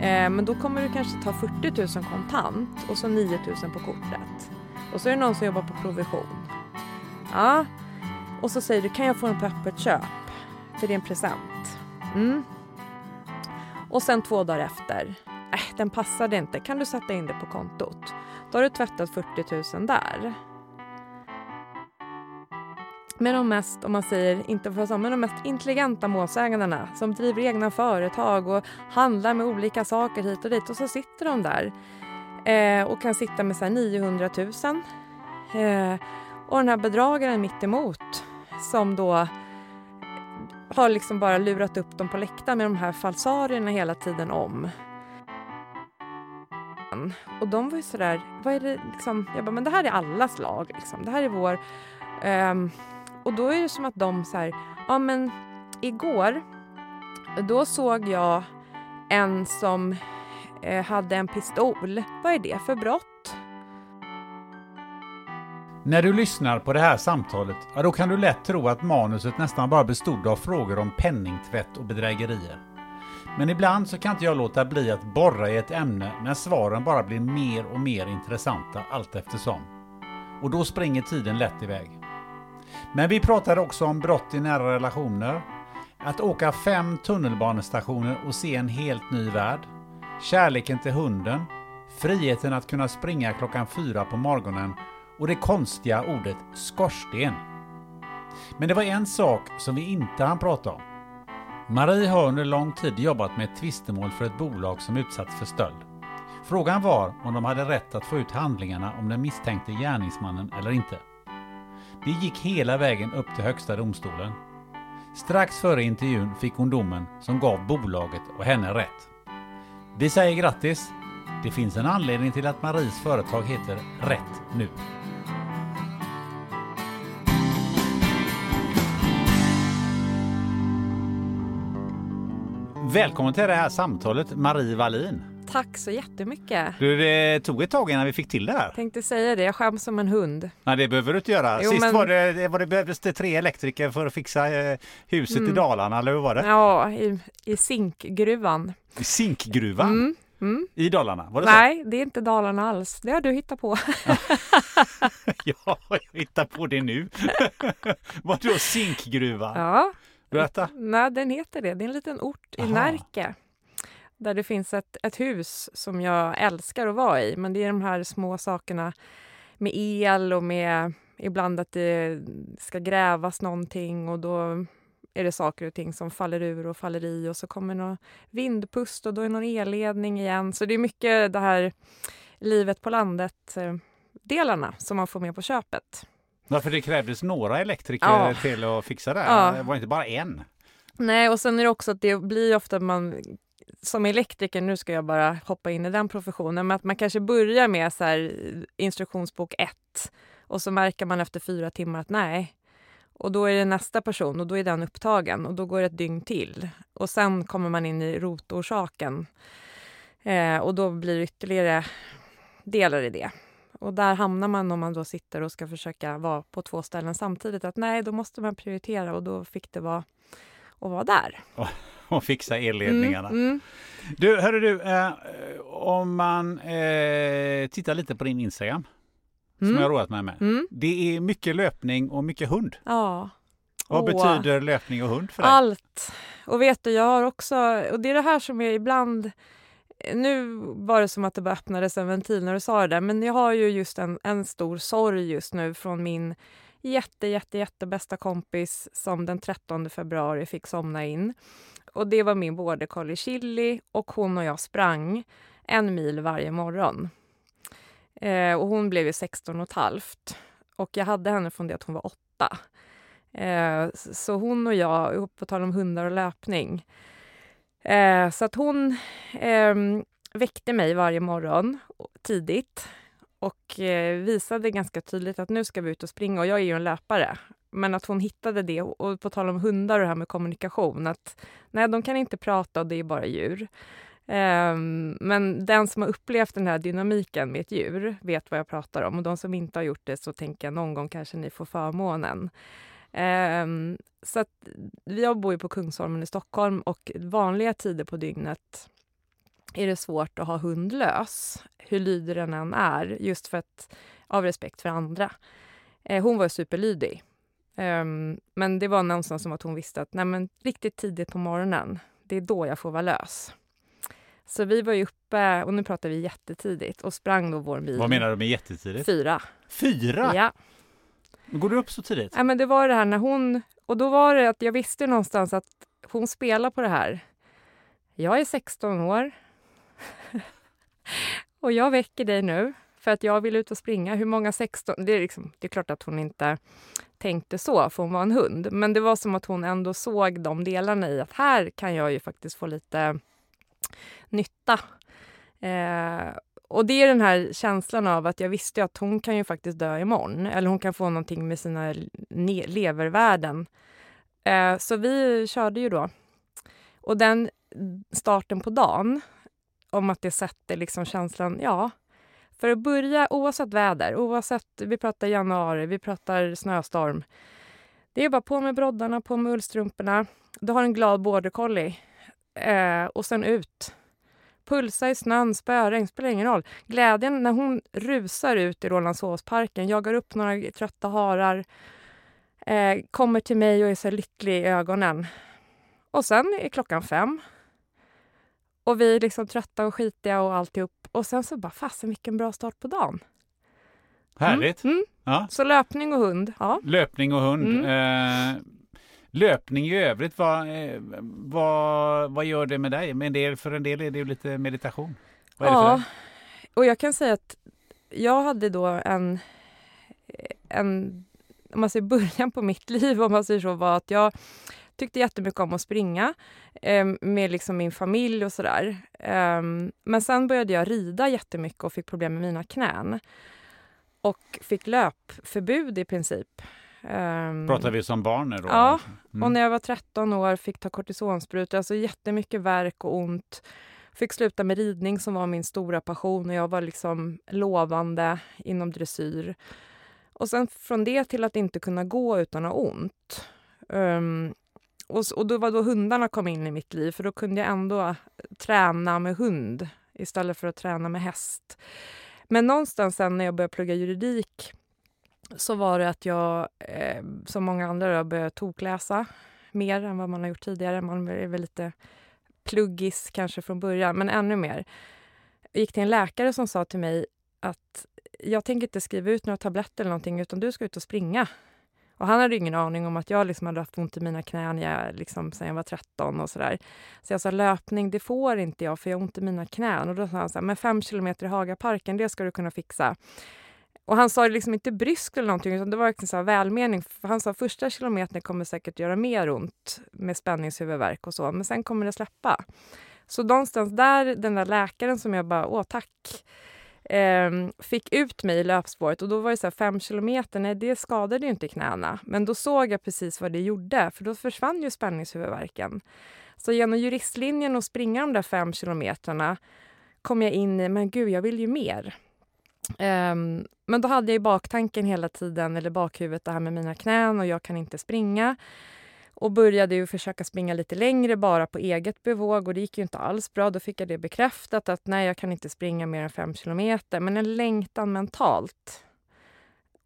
Eh, men då kommer du kanske ta 40 000 kontant och så 9 000 på kortet. Och så är det någon som jobbar på provision. Ja. Och så säger du, kan jag få den på öppet köp? För det är en present. Mm. Och sen två dagar efter, äh, den passade inte, kan du sätta in det på kontot? Då har du tvättat 40 000 där med de mest, om man säger, inte för men de mest intelligenta målsägandena som driver egna företag och handlar med olika saker hit och dit och så sitter de där eh, och kan sitta med så 900 000. Eh, och den här bedragaren mitt emot som då har liksom bara lurat upp dem på läktaren med de här falsarierna hela tiden om. Och de var ju sådär, vad är det liksom, jag bara, men det här är allas lag liksom. Det här är vår, um, och då är det som att de så här, ja men igår, då såg jag en som eh, hade en pistol. Vad är det för brott? När du lyssnar på det här samtalet, ja, då kan du lätt tro att manuset nästan bara bestod av frågor om penningtvätt och bedrägerier. Men ibland så kan inte jag låta bli att borra i ett ämne när svaren bara blir mer och mer intressanta allt eftersom. Och då springer tiden lätt iväg. Men vi pratade också om brott i nära relationer, att åka fem tunnelbanestationer och se en helt ny värld, kärleken till hunden, friheten att kunna springa klockan fyra på morgonen och det konstiga ordet skorsten. Men det var en sak som vi inte hann prata om. Marie har under lång tid jobbat med ett tvistemål för ett bolag som utsatts för stöld. Frågan var om de hade rätt att få ut handlingarna om den misstänkte gärningsmannen eller inte. Det gick hela vägen upp till Högsta domstolen. Strax före intervjun fick hon domen som gav bolaget och henne rätt. Vi säger grattis! Det finns en anledning till att Maries företag heter Rätt Nu. Välkommen till det här samtalet Marie Wallin. Tack så jättemycket. Du, det tog ett tag innan vi fick till det här. Tänkte säga det, jag skäms som en hund. Nej, det behöver du inte göra. Jo, Sist men- var, det, var det behövdes det tre elektriker för att fixa eh, huset Mm. i Dalarna, eller hur var det? Ja, i, i zinkgruvan. I Zinkgruvan Mm. Mm. i Dalarna, var det Nej, det är inte Dalarna alls. Det har du hittat på. så? Ja, jag hittar på det nu. Vadå zinkgruva? Ja, Berätta. nej, den heter det. Det är en liten ort i Aha. Närke. Där det finns ett, ett hus som jag älskar att vara i. Men det är de här små sakerna med el och med ibland att det ska grävas någonting och då är det saker och ting som faller ur och faller i och så kommer någon vindpust och då är någon elledning igen. Så det är mycket det här livet på landet eh, delarna som man får med på köpet. Varför det krävdes några elektriker Ja. till att fixa det? Ja. Det var inte bara en. Nej, och sen är det också att det blir ofta man som elektriker, nu ska jag bara hoppa in i den professionen, men att man kanske börjar med så här, instruktionsbok 1 och så märker man efter fyra timmar att nej. Och då är det nästa person och då är den upptagen och då går det ett dygn till. Och sen kommer man in i rotorsaken eh, och då blir det ytterligare delar i det. Och där hamnar man om man då sitter och ska försöka vara på två ställen samtidigt. Att nej, då måste man prioritera och då fick det vara att vara där. och fixa elledningarna. Mm, mm. Du, hörru du, eh, om man eh, tittar lite på din Instagram som Mm. jag har roat mig med. Mm. Det är mycket löpning och mycket hund. Ja. Vad Åh. betyder löpning och hund för dig? Allt. Och vet du, jag har också... Och det är det här som är ibland... Nu var det som att det bara öppnades en ventil när du sa det där, men jag har ju just en, en stor sorg just nu från min jätte, jätte, jätte bästa kompis som den 13 februari fick somna in. Och det var min border collie Chili och hon och jag sprang en mil varje morgon. Eh, och hon blev ju 16 och ett halvt. Och jag hade henne från det att hon var åtta. Eh, så hon och jag, på tal om hundar och löpning. Eh, så att hon ehm, väckte mig varje morgon tidigt och eh, visade ganska tydligt att nu ska vi ut och springa och jag är ju en löpare. Men att hon hittade det och, på tal om hundar och det här med kommunikation att nej, de kan inte prata och det är bara djur. Um, men den som har upplevt den här dynamiken med ett djur vet vad jag pratar om och de som inte har gjort det så tänker jag någon gång kanske ni får förmånen. Um, så att jag bor ju på Kungsholmen i Stockholm och vanliga tider på dygnet är det svårt att ha hund lös, hur lydig den än är, just för att av respekt för andra. Eh, hon var superlydig. Ehm, men det var någonstans som att hon visste att nej, men, riktigt tidigt på morgonen, det är då jag får vara lös. Så vi var ju uppe, och nu pratar vi jättetidigt, och sprang då vår mil. Vad menar du med jättetidigt? Fyra. Fyra? Ja. Går du upp så tidigt? Nej, men det var det här när hon... Och då var det att jag visste någonstans att hon spelar på det här. Jag är 16 år. och jag väcker dig nu för att jag vill ut och springa. Hur många 16... Det är, liksom, det är klart att hon inte tänkte så, för hon var en hund. Men det var som att hon ändå såg de delarna i att här kan jag ju faktiskt få lite nytta. Eh, och det är den här känslan av att jag visste att hon kan ju faktiskt dö imorgon. Eller hon kan få någonting med sina levervärden. Eh, så vi körde ju då. Och den starten på dagen, om att det sätter liksom känslan, ja. För att börja, oavsett väder, oavsett, vi pratar januari, vi pratar snöstorm. Det är bara på med broddarna, på med ullstrumporna. Du har en glad border collie. Eh, och sen ut pulsa i snön, spöregn, spelar ingen roll. Glädjen när hon rusar ut i Rålambshovsparken, jagar upp några trötta harar, eh, kommer till mig och är så lycklig i ögonen. Och sen är klockan fem. Och vi är liksom trötta och skitiga och alltihop. Och sen så bara, fasen vilken bra start på dagen. Härligt. Mm, mm. Ja. Så löpning och hund, ja. Löpning och hund. Mm. Eh, löpning i övrigt, vad, eh, vad, vad gör det med dig? Men en del, för en del är det ju lite meditation. Vad är det för ja. dig? Och jag kan säga att jag hade då en, en om man säger början på mitt liv, om man säger så, var att jag tyckte jättemycket om att springa eh, med liksom min familj och sådär. Eh, men sen började jag rida jättemycket och fick problem med mina knän. Och fick löpförbud i princip. Eh, Pratar vi som barn nu då? Ja, Mm. och när jag var 13 år fick ta kortisonsprutor, alltså jättemycket värk och ont. Fick sluta med ridning som var min stora passion och jag var liksom lovande inom dressyr. Och sen från det till att inte kunna gå utan att ha ont. Um, och, och då var då hundarna kom in i mitt liv för då kunde jag ändå eh, träna med hund istället för att träna med häst. Men någonstans sen när jag började plugga juridik så var det att jag, eh, som många andra, då, började tokläsa mer än vad man har gjort tidigare. Man är väl lite pluggis kanske från början, men ännu mer. Jag gick till en läkare som sa till mig att jag tänker inte skriva ut några tabletter eller någonting, utan du ska ut och springa. Och han hade ingen aning om att jag liksom hade haft ont i mina knän jag, liksom, sen jag var 13 och sådär. Så jag sa löpning, det får inte jag för jag har ont i mina knän. Och då sa han så här, men fem kilometer i Hagaparken, det ska du kunna fixa. Och han sa det liksom inte bryskt eller någonting, utan det var verkligen så här välmening. För han sa första kilometern kommer säkert göra mer ont med spänningshuvudvärk och så, men sen kommer det släppa. Så någonstans där, den där läkaren som jag bara, åh tack, eh, fick ut mig i löpspåret och då var det så här fem kilometer, nej det skadade ju inte knäna. Men då såg jag precis vad det gjorde, för då försvann ju spänningshuvudvärken. Så genom juristlinjen och springa de där fem kilometerna kom jag in i, men gud, jag vill ju mer. Um, men då hade jag i baktanken hela tiden, eller bakhuvudet, det här med mina knän och jag kan inte springa och började ju försöka springa lite längre bara på eget bevåg och det gick ju inte alls bra. Då fick jag det bekräftat att nej, jag kan inte springa mer än fem kilometer. Men en längtan mentalt.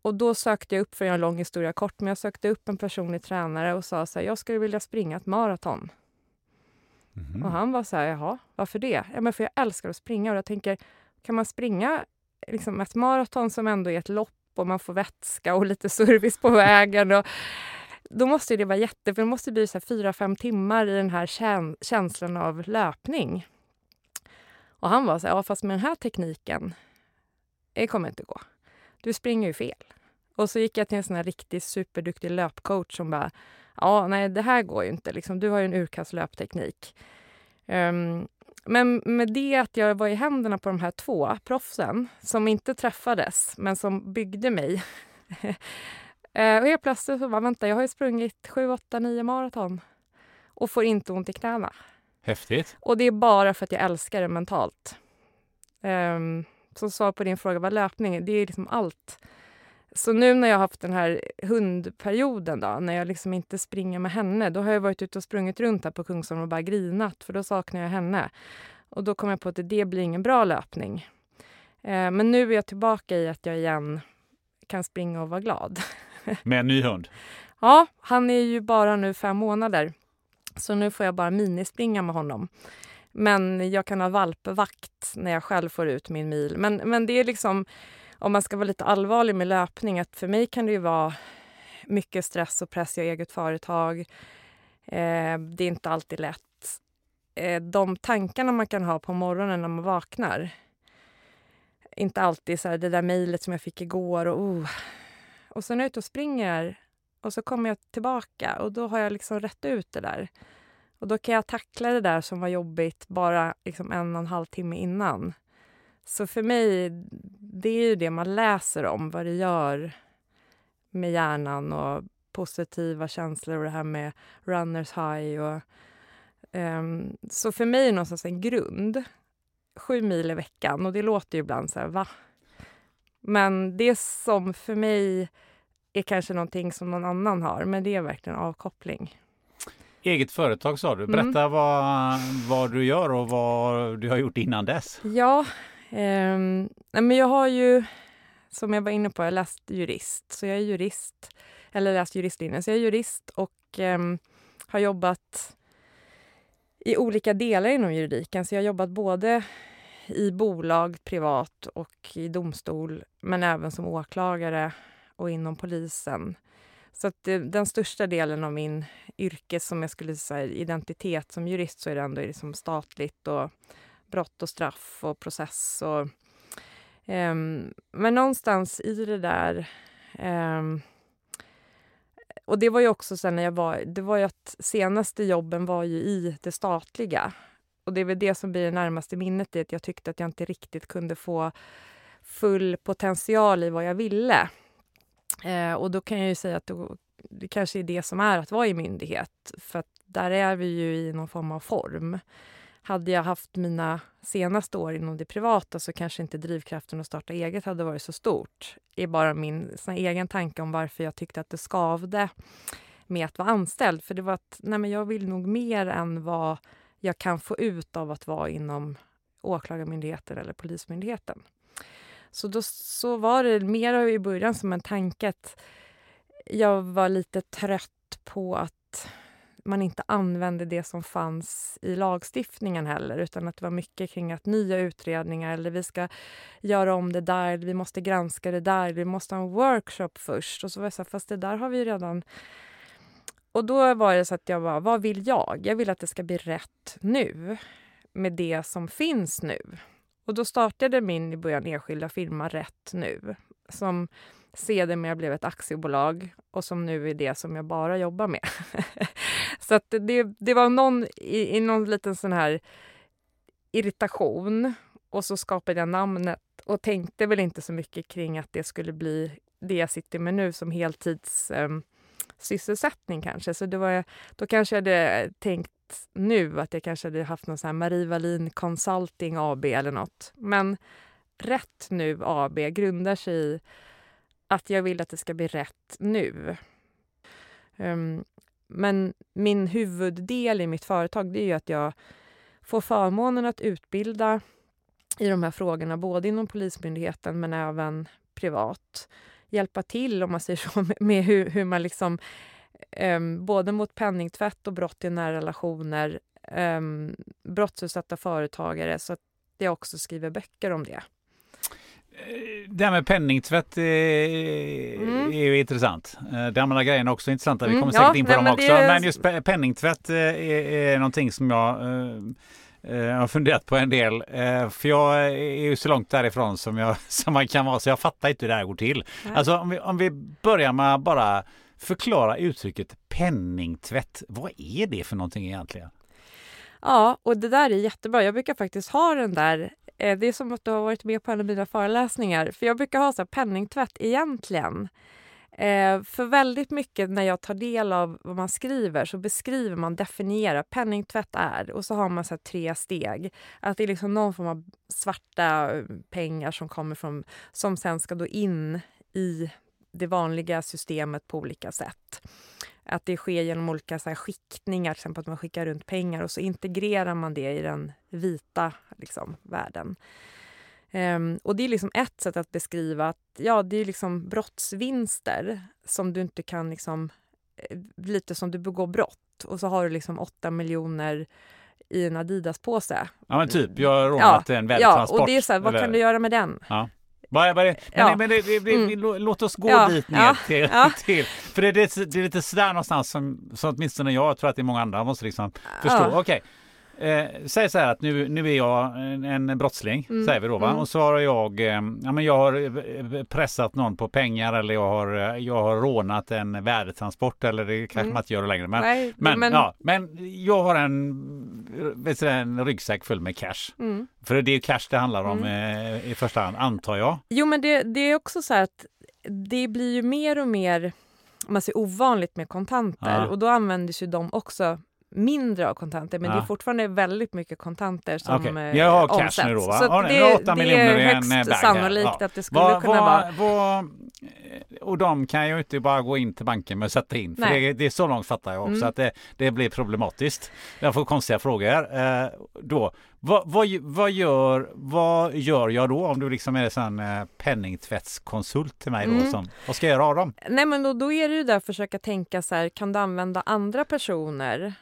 Och då sökte jag upp, för en lång historia kort, men jag sökte upp en personlig tränare och sa så här, jag skulle vilja springa ett maraton. Mm. Och han var så här, jaha, varför det? Ja, men för jag älskar att springa och jag tänker, kan man springa liksom ett maraton som ändå är ett lopp och man får vätska och lite service på vägen. Och, då måste det vara jätte... För det måste bli så fyra, fem timmar i den här känslan av löpning. Och han var så här, ja fast med den här tekniken, det kommer inte gå. Du springer ju fel. Och så gick jag till en sån här riktigt superduktig löpcoach som bara, ja nej det här går ju inte, liksom, du har ju en urkass löpteknik. Um, men med det att jag var i händerna på de här två proffsen som inte träffades, men som byggde mig. Eh, och helt plötsligt så bara, vänta, jag har ju sprungit 7, 8, 9 maraton och får inte ont i knäna. Häftigt. Och det är bara för att jag älskar det mentalt. Um, som svar på din fråga, vad löpning det är liksom allt. Så nu när jag har haft den här hundperioden då, när jag liksom inte springer med henne, då har jag varit ute och sprungit runt här på Kungsholmen och bara grinat, för då saknar jag henne. Och då kom jag på att det blir ingen bra löpning. Eh, men nu är jag tillbaka i att jag igen kan springa och vara glad. Med en ny hund? ja, han är ju bara nu fem månader. Så nu får jag bara minispringa med honom. Men jag kan ha valpvakt när jag själv får ut min mil. Men, men det är liksom om man ska vara lite allvarlig med löpning, att för mig kan det ju vara mycket stress och press. Jag har eget företag. Eh, det är inte alltid lätt. Eh, de tankarna man kan ha på morgonen när man vaknar. Inte alltid så här, det där mejlet som jag fick igår och oh. Och sen är jag ute och springer och så kommer jag tillbaka och då har jag liksom rätt ut det där. Och då kan jag tackla det där som var jobbigt bara liksom en och en halv timme innan. Så för mig, det är ju det man läser om, vad det gör med hjärnan och positiva känslor och det här med runners high. Och, um, så för mig är det någonstans en grund. Sju mil i veckan och det låter ju ibland så här, va? Men det som för mig är kanske någonting som någon annan har, men det är verkligen avkoppling. Eget företag sa du. Berätta mm. vad, vad du gör och vad du har gjort innan dess. Ja, Um, men jag har ju, som jag var inne på, jag läst jurist. Så jag är jurist, eller läst juristlinjen. Så jag är jurist och um, har jobbat i olika delar inom juridiken. Så jag har jobbat både i bolag, privat och i domstol, men även som åklagare och inom polisen. Så att det, den största delen av min yrke, som jag skulle säga identitet som jurist, så är det ändå liksom statligt och brott och straff och process. Och, um, men någonstans i det där... Um, och det var ju också sen när jag var... Det var ju att senaste jobben var ju i det statliga. Och det är väl det som blir det närmaste minnet i att jag tyckte att jag inte riktigt kunde få full potential i vad jag ville. Eh, och då kan jag ju säga att då, det kanske är det som är att vara i myndighet. För att där är vi ju i någon form av form. Hade jag haft mina senaste år inom det privata så kanske inte drivkraften att starta eget hade varit så stort. Det är bara min egen tanke om varför jag tyckte att det skavde med att vara anställd. För det var att nej men jag vill nog mer än vad jag kan få ut av att vara inom Åklagarmyndigheten eller Polismyndigheten. Så då så var det mer i början som en tanke att jag var lite trött på att man inte använde det som fanns i lagstiftningen heller utan att det var mycket kring att nya utredningar eller vi ska göra om det där, vi måste granska det där, vi måste ha en workshop först. Och så var jag så här, fast det där har vi redan... Och då var det så att jag bara, vad vill jag? Jag vill att det ska bli rätt nu med det som finns nu. Och då startade min i början enskilda firma Rätt nu som sedermera blev ett aktiebolag och som nu är det som jag bara jobbar med. så att det, det var någon i, i någon liten sån här irritation och så skapade jag namnet och tänkte väl inte så mycket kring att det skulle bli det jag sitter med nu som heltids um, sysselsättning kanske. Så det var, då kanske jag hade tänkt nu att jag kanske hade haft någon sån här Marie Wallin Consulting AB eller något. Men Rätt Nu AB grundar sig i att jag vill att det ska bli rätt nu. Um, men min huvuddel i mitt företag det är ju att jag får förmånen att utbilda i de här frågorna, både inom Polismyndigheten men även privat. Hjälpa till, om man säger så, med hur, hur man liksom um, både mot penningtvätt och brott i nära relationer, um, brottsutsatta företagare, så att jag också skriver böcker om det. Eh, det här med penningtvätt är, mm. är ju intressant. Eh, de andra grejerna är också intressanta. Vi mm, kommer säkert ja, in på nej, dem också. Det... Men just penningtvätt eh, är, är någonting som jag jag har funderat på en del. För jag är ju så långt därifrån som, jag, som man kan vara så jag fattar inte hur det här går till. Nej. Alltså om vi, om vi börjar med bara förklara uttrycket penningtvätt. Vad är det för någonting egentligen? Ja, och det där är jättebra. Jag brukar faktiskt ha den där Eh, det är som att du har varit med på en av mina föreläsningar. För jag brukar ha så här penningtvätt egentligen. Eh, för väldigt mycket när jag tar del av vad man skriver så beskriver man, definierar penningtvätt är och så har man så tre steg. Att det är liksom någon form av svarta eh, pengar som kommer från, som sen ska då in i det vanliga systemet på olika sätt. Att det sker genom olika så här skiktningar, till exempel att man skickar runt pengar och så integrerar man det i den vita liksom, världen. Um, och det är liksom ett sätt att beskriva att ja, det är liksom brottsvinster som du inte kan liksom, eh, lite som du begår brott och så har du liksom åtta miljoner i en Adidas-påse. Ja men typ, jag har rånat ja, en värdetransport. Ja, och det är så här, vad kan du göra med den? Ja. Bara, bara, men, ja. men det, det, det, mm. låt oss gå ja. dit ner ja. Till, till, För det, det, är lite sådär någonstans som, som åtminstone jag tror att det är många andra måste liksom förstå. Okej, okay. Eh, säg så här att nu, nu är jag en, en brottsling, mm. säger vi då va? Mm. Och så har jag, eh, ja men jag har eh, pressat någon på pengar eller jag har, eh, jag har rånat en värdetransport eller det kanske mm. man inte gör det längre. Men, Nej, men, men, Ja, men jag har en, vet du, en ryggsäck full med cash. Mm. För det är cash det handlar om mm. eh, i första hand, antar jag. Jo men det, det är också så här att det blir ju mer och mer man säger ovanligt med kontanter ja. och då använder ju de också mindre av kontanter, men ja. det är fortfarande väldigt mycket kontanter som okay. Eh, jag har cash omsätts. nu då va? Så det, det, 8 det är högst eh, sannolikt ja. att det skulle va, kunna va, vara... och de kan ju inte bara gå in till banken med att sätta in, för det, det, är så långt fattar jag också mm. att det, det blir problematiskt. Jag får konstiga frågor. Eh, då, vad, vad, vad, gör, vad gör jag då om du liksom är en eh, penningtvättskonsult till mig? Då, mm. som, vad ska jag göra av dem? Nej, men då, då är det ju där att försöka tänka så här, kan du använda andra personer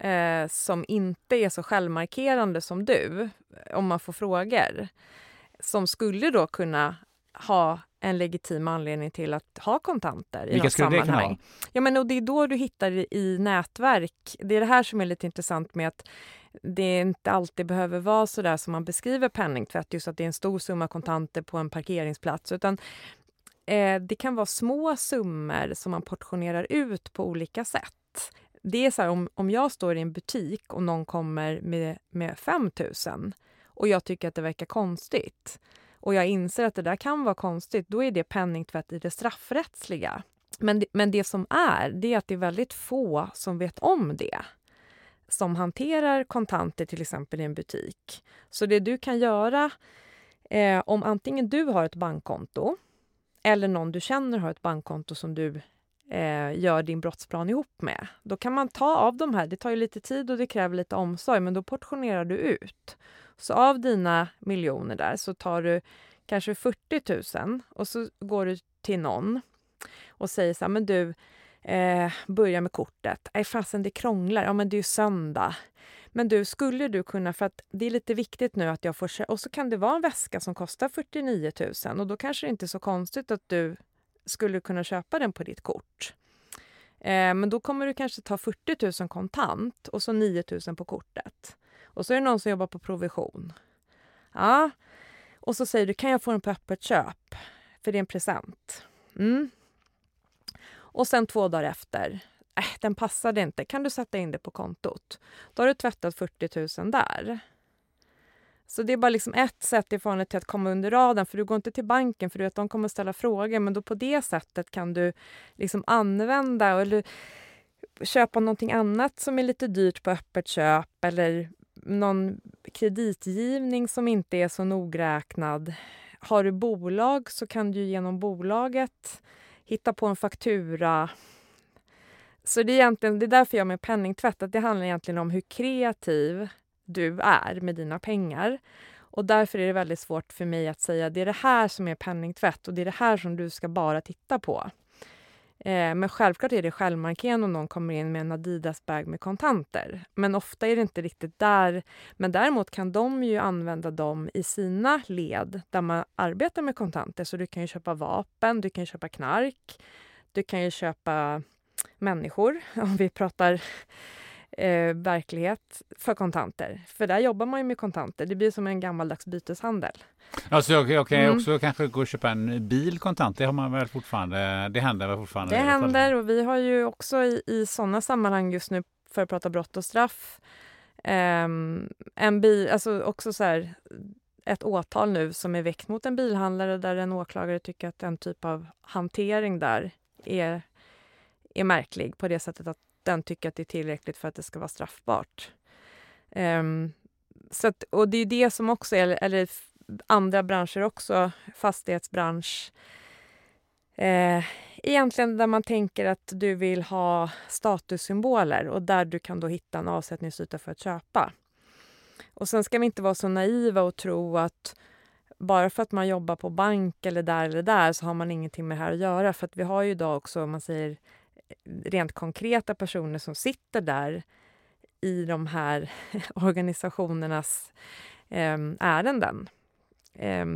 eh, som inte är så självmarkerande som du, om man får frågor, som skulle då kunna ha en legitim anledning till att ha kontanter i Vilka något sammanhang. Ja, men och det är då du hittar i nätverk. Det är det här som är lite intressant med att det inte alltid behöver vara så där som man beskriver penningtvätt, just att det är en stor summa kontanter på en parkeringsplats, utan eh, det kan vara små summor som man portionerar ut på olika sätt det är så här, om, om jag står i en butik och någon kommer med, med 5 000 och jag tycker att det verkar konstigt och jag inser att det där kan vara konstigt, då är det penningtvätt i det straffrättsliga. Men det, men det som är, det är att det är väldigt få som vet om det som hanterar kontanter till exempel i en butik. Så det du kan göra eh, om antingen du har ett bankkonto eller någon du känner har ett bankkonto som du eh, gör din brottsplan ihop med. Då kan man ta av de här, det tar ju lite tid och det kräver lite omsorg, men då portionerar du ut. Så av dina miljoner där så tar du kanske 40 000 och så går du till någon och säger så här, men du, eh, börja med kortet. Nej fasen det krånglar, ja men det är ju söndag. Men du, skulle du kunna, för att det är lite viktigt nu att jag får och så kan det vara en väska som kostar 49 000 och då kanske det inte är så konstigt att du skulle du kunna köpa den på ditt kort. Eh, men då kommer du kanske ta 40 000 kontant och så 9 000 på kortet. Och så är det någon som jobbar på provision. Ja. Och så säger du, kan jag få den på öppet köp? För det är en present. Mm. Och sen två dagar efter, äh, den passade inte, kan du sätta in det på kontot? Då har du tvättat 40 000 där. Så det är bara liksom ett sätt i förhållande till att komma under radarn, för du går inte till banken för du vet att de kommer ställa frågor, men då på det sättet kan du liksom använda eller köpa någonting annat som är lite dyrt på öppet köp eller någon kreditgivning som inte är så nogräknad. Har du bolag så kan du genom bolaget hitta på en faktura Så det är, egentligen, det är därför jag med penningtvätt, att det handlar egentligen om hur kreativ du är med dina pengar. Och därför är det väldigt svårt för mig att säga det är det här som är penningtvätt och det är det här som du ska bara titta på. Eh, men självklart är det självmarkerande om någon kommer in med en Adidas-bag med kontanter. Men ofta är det inte riktigt där. Men däremot kan de ju använda dem i sina led där man arbetar med kontanter. Så du kan ju köpa vapen, du kan köpa knark, du kan ju köpa människor om vi pratar eh, verklighet för kontanter. För där jobbar man ju med kontanter. Det blir som en gammaldags byteshandel. Alltså jag, jag kan mm. också kanske gå och köpa en bil kontant. Det har man väl fortfarande? Det händer väl fortfarande? Det händer och vi har ju också i, i sådana sammanhang just nu för att prata brott och straff eh, en bil, alltså också så här, ett åtal nu som är väckt mot en bilhandlare där en åklagare tycker att en typ av hantering där är, är märklig på det sättet att den tycker att det är tillräckligt för att det ska vara straffbart. Um, så att, och det är det som också är, eller andra branscher också, fastighetsbransch. Eh, egentligen där man tänker att du vill ha statussymboler och där du kan då hitta en avsättningsyta för att köpa. Och sen ska vi inte vara så naiva och tro att bara för att man jobbar på bank eller där eller där så har man ingenting med det här att göra. För att vi har ju idag också, om man säger rent konkreta personer som sitter där i de här organisationernas eh, ärenden. Eh,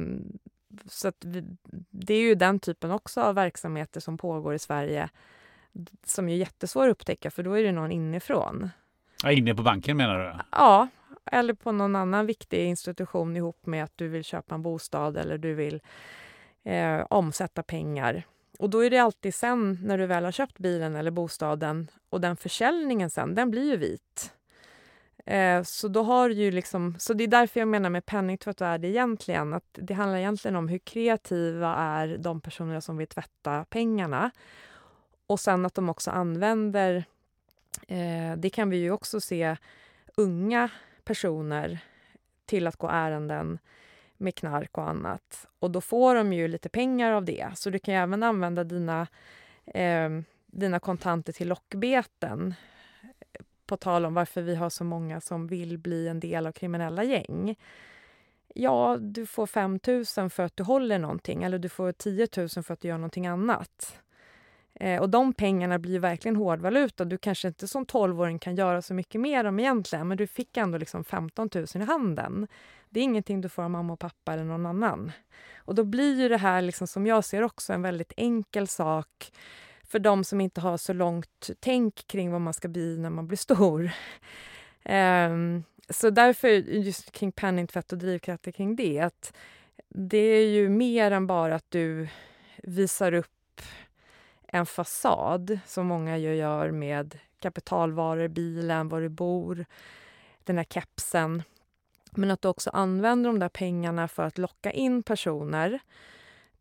så vi, det är ju den typen också av verksamheter som pågår i Sverige som är jättesvår att upptäcka för då är det någon inifrån. Ja, inne på banken menar du? Ja, eller på någon annan viktig institution ihop med att du vill köpa en bostad eller du vill eh, omsätta pengar. Och då är det alltid sen när du väl har köpt bilen eller bostaden och den försäljningen sen, den blir ju vit. Eh, så då har ju liksom, så det är därför jag menar med penningtvätt är det egentligen att det handlar egentligen om hur kreativa är de personer som vill tvätta pengarna. Och sen att de också använder, eh, det kan vi ju också se, unga personer till att gå ärenden med knark och annat. Och då får de ju lite pengar av det. Så du kan även använda dina, eh, dina kontanter till lockbeten. På tal om varför vi har så många som vill bli en del av kriminella gäng. Ja, du får 5 000 för att du håller någonting eller du får 10 000 för att du gör någonting annat. Eh, och de pengarna blir verkligen hårdvaluta. Du kanske inte som 12-åring kan göra så mycket mer om egentligen, men du fick ändå liksom 15 000 i handen. Det är ingenting du får av mamma och pappa eller någon annan. Och då blir ju det här, liksom, som jag ser också, en väldigt enkel sak för de som inte har så långt tänk kring vad man ska bli när man blir stor. Um, så därför, just kring penningtvätt och drivkrafter kring det, att det är ju mer än bara att du visar upp en fasad som många ju gör med kapitalvaror, bilen, var du bor, den här kepsen. Men att du också använder de där pengarna för att locka in personer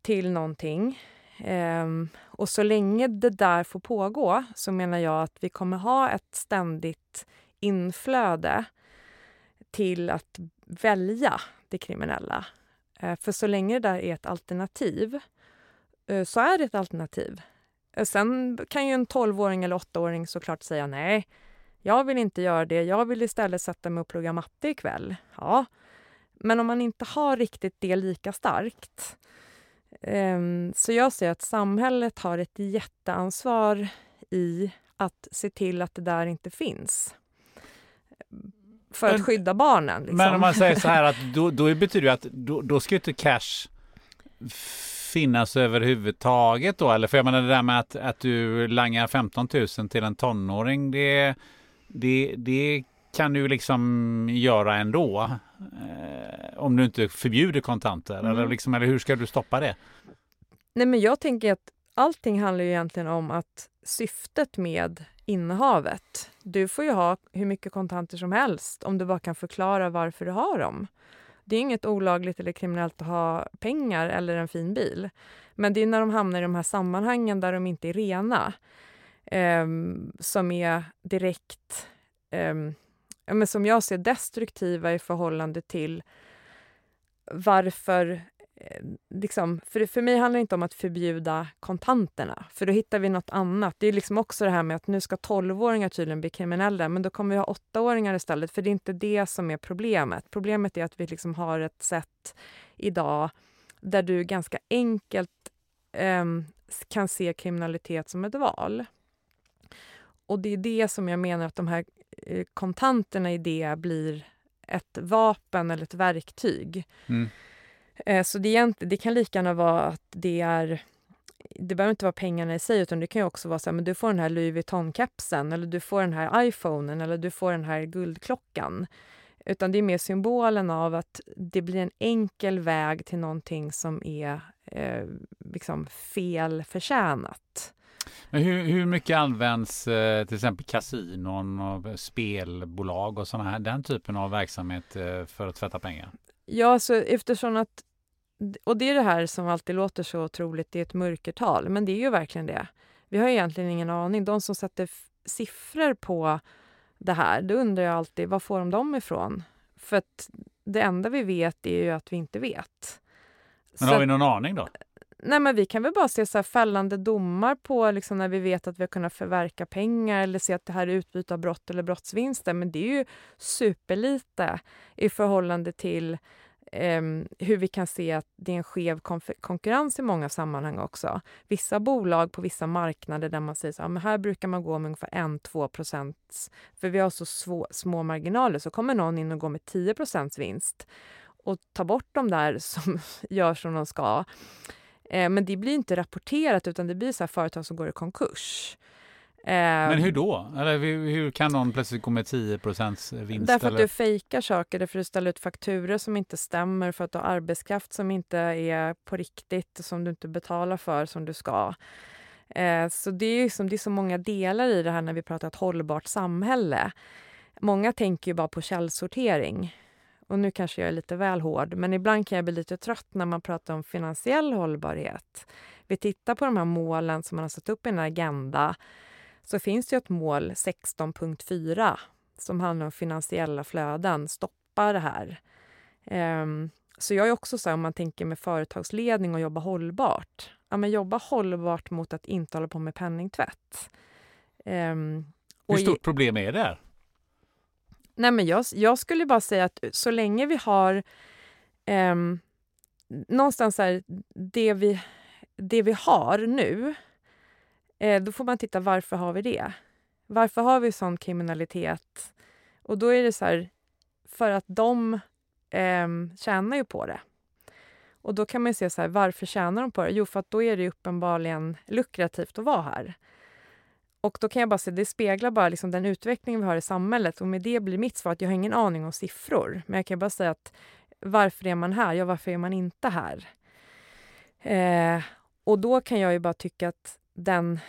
till någonting. Um, och så länge det där får pågå så menar jag att vi kommer ha ett ständigt inflöde till att välja det kriminella. Uh, för så länge det där är ett alternativ uh, så är det ett alternativ. Sen kan ju en 12-åring eller 8-åring såklart säga nej, jag vill inte göra det. Jag vill istället sätta mig och plugga matte ikväll. Ja, men om man inte har riktigt det lika starkt. Um, så jag ser att samhället har ett jätteansvar i att se till att det där inte finns. För men, att skydda barnen. Liksom. Men om man säger så här att då, då betyder det att då, då ska inte cash finnas överhuvudtaget då? Eller för jag menar det där med att, att du langar 15 000 till en tonåring, det, det, det kan du liksom göra ändå. Eh, om du inte förbjuder kontanter. Mm. Eller, liksom, eller hur ska du stoppa det? Nej men jag tänker att allting handlar ju egentligen om att syftet med innehavet. Du får ju ha hur mycket kontanter som helst om du bara kan förklara varför du har dem. Det är inget olagligt eller kriminellt att ha pengar eller en fin bil. Men det är när de hamnar i de här sammanhangen där de inte är rena eh, som är direkt, eh, men som jag ser destruktiva i förhållande till varför Eh, liksom, för, för mig handlar det inte om att förbjuda kontanterna, för då hittar vi något annat. Det är liksom också det här med att nu ska 12-åringar tydligen bli kriminella, men då kommer vi ha 8-åringar istället, för det är inte det som är problemet. Problemet är att vi liksom har ett sätt idag där du ganska enkelt eh, kan se kriminalitet som ett val. Och det är det som jag menar att de här eh, kontanterna i det blir ett vapen eller ett verktyg. Mm. Eh, så det, det kan lika gärna vara att det är det behöver inte vara pengarna i sig, utan det kan ju också vara så här, men du får den här Louis Vuitton-kepsen eller du får den här iPhonen eller du får den här guldklockan. Utan det är mer symbolen av att det blir en enkel väg till någonting som är eh, liksom felförtjänat. Men hur, hur mycket används eh, till exempel kasinon och spelbolag och sådana här, den typen av verksamhet eh, för att tvätta pengar? Ja, så eftersom att och det är det här som alltid låter så otroligt, det är ett mörkertal, men det är ju verkligen det. Vi har egentligen ingen aning. De som sätter siffror på det här, då undrar jag alltid, var får de dem ifrån? För att det enda vi vet är ju att vi inte vet. Men har så vi någon aning då? Nej, men vi kan väl bara se så här fällande domar på liksom när vi vet att vi har kunnat förverka pengar eller se att det här är utbyte av brott eller brottsvinster. Men det är ju superlite i förhållande till eh, hur vi kan se att det är en skev konkurrens i många sammanhang också. Vissa bolag på vissa marknader där man säger så här, här brukar man gå med ungefär 1-2 procents, för vi har så svå, små marginaler, så kommer någon in och går med 10 procents vinst och tar bort de där som gör som de ska. Eh, men det blir inte rapporterat utan det blir så företag som går i konkurs. Men hur då? Eller hur, kan någon plötsligt gå med 10% vinst? Därför eller? att du fejkar saker, därför att du ställer ut fakturer som inte stämmer, för att du har arbetskraft som inte är på riktigt, som du inte betalar för som du ska. Eh, så det är, liksom, det är så många delar i det här när vi pratar ett hållbart samhälle. Många tänker ju bara på källsortering. Och nu kanske jag är lite väl hård, men ibland kan jag bli lite trött när man pratar om finansiell hållbarhet. Vi tittar på de här målen som man har satt upp i en agenda så finns det ett mål 16.4 som handlar om finansiella flöden. Stoppa det här. Um, så jag är också så här, om man tänker med företagsledning och jobba hållbart. Ja, men jobba hållbart mot att inte hålla på med penningtvätt. Um, Hur stort problem är det? Nej, men jag, jag, skulle bara säga att eh, så länge vi har eh, någonstans här, det vi, det vi har nu Eh, då får man titta varför har vi det? Varför har vi sån kriminalitet? Och då är det så här, för att de eh, tjänar ju på det. Och då kan man se så här, varför tjänar de på det? Jo, för att då är det uppenbarligen lukrativt att vara här. Och då kan jag bara säga, det speglar bara liksom den utveckling vi har i samhället och med det blir mitt svar att jag har ingen aning om siffror. Men jag kan bara säga att varför är man här? Ja, varför är man inte här? Eh, och då kan jag ju bara tycka att den,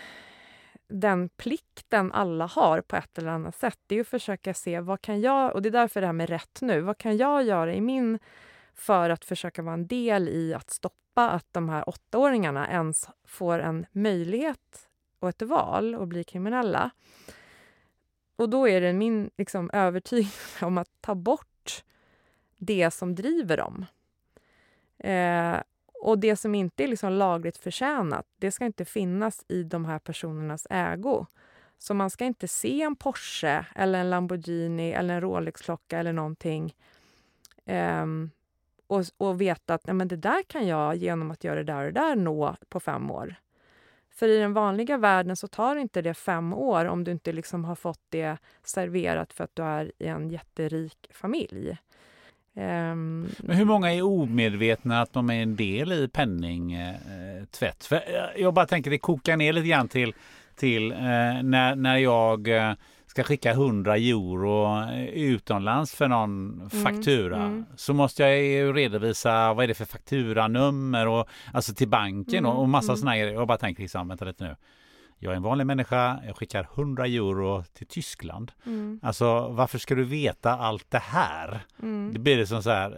den plikten alla har på ett eller annat sätt, det är att försöka se vad kan jag, och det är därför det här med rätt nu, vad kan jag göra i min för att försöka vara en del i att stoppa att de här åttaåringarna ens får en möjlighet och ett val att bli kriminella. Och då är det min liksom, övertygelse om att ta bort det som driver dem. Eh, och det som inte är liksom lagligt förtjänat, det ska inte finnas i de här personernas ägo. Så man ska inte se en Porsche eller en Lamborghini eller en Rolex-klocka eller någonting eh, och, och veta att nej, men det där kan jag genom att göra det där och det där nå på fem år. För i den vanliga världen så tar inte det fem år om du inte liksom har fått det serverat för att du är i en jätterik familj. Um, Men hur många är omedvetna att de är en del i penningtvätt? Eh, eh, för eh, jag bara tänker det kokar ner lite grann till, till eh, när, när jag eh, ska skicka 100 euro utomlands för någon mm, faktura mm. så måste jag ju redovisa vad är det för fakturanummer och alltså till banken mm, och, och massa mm. sådana grejer. Jag bara tänker liksom, vänta lite nu jag är en vanlig människa, jag skickar 100 euro till Tyskland. Mm. Alltså varför ska du veta allt det här? Mm. Det blir det som så här,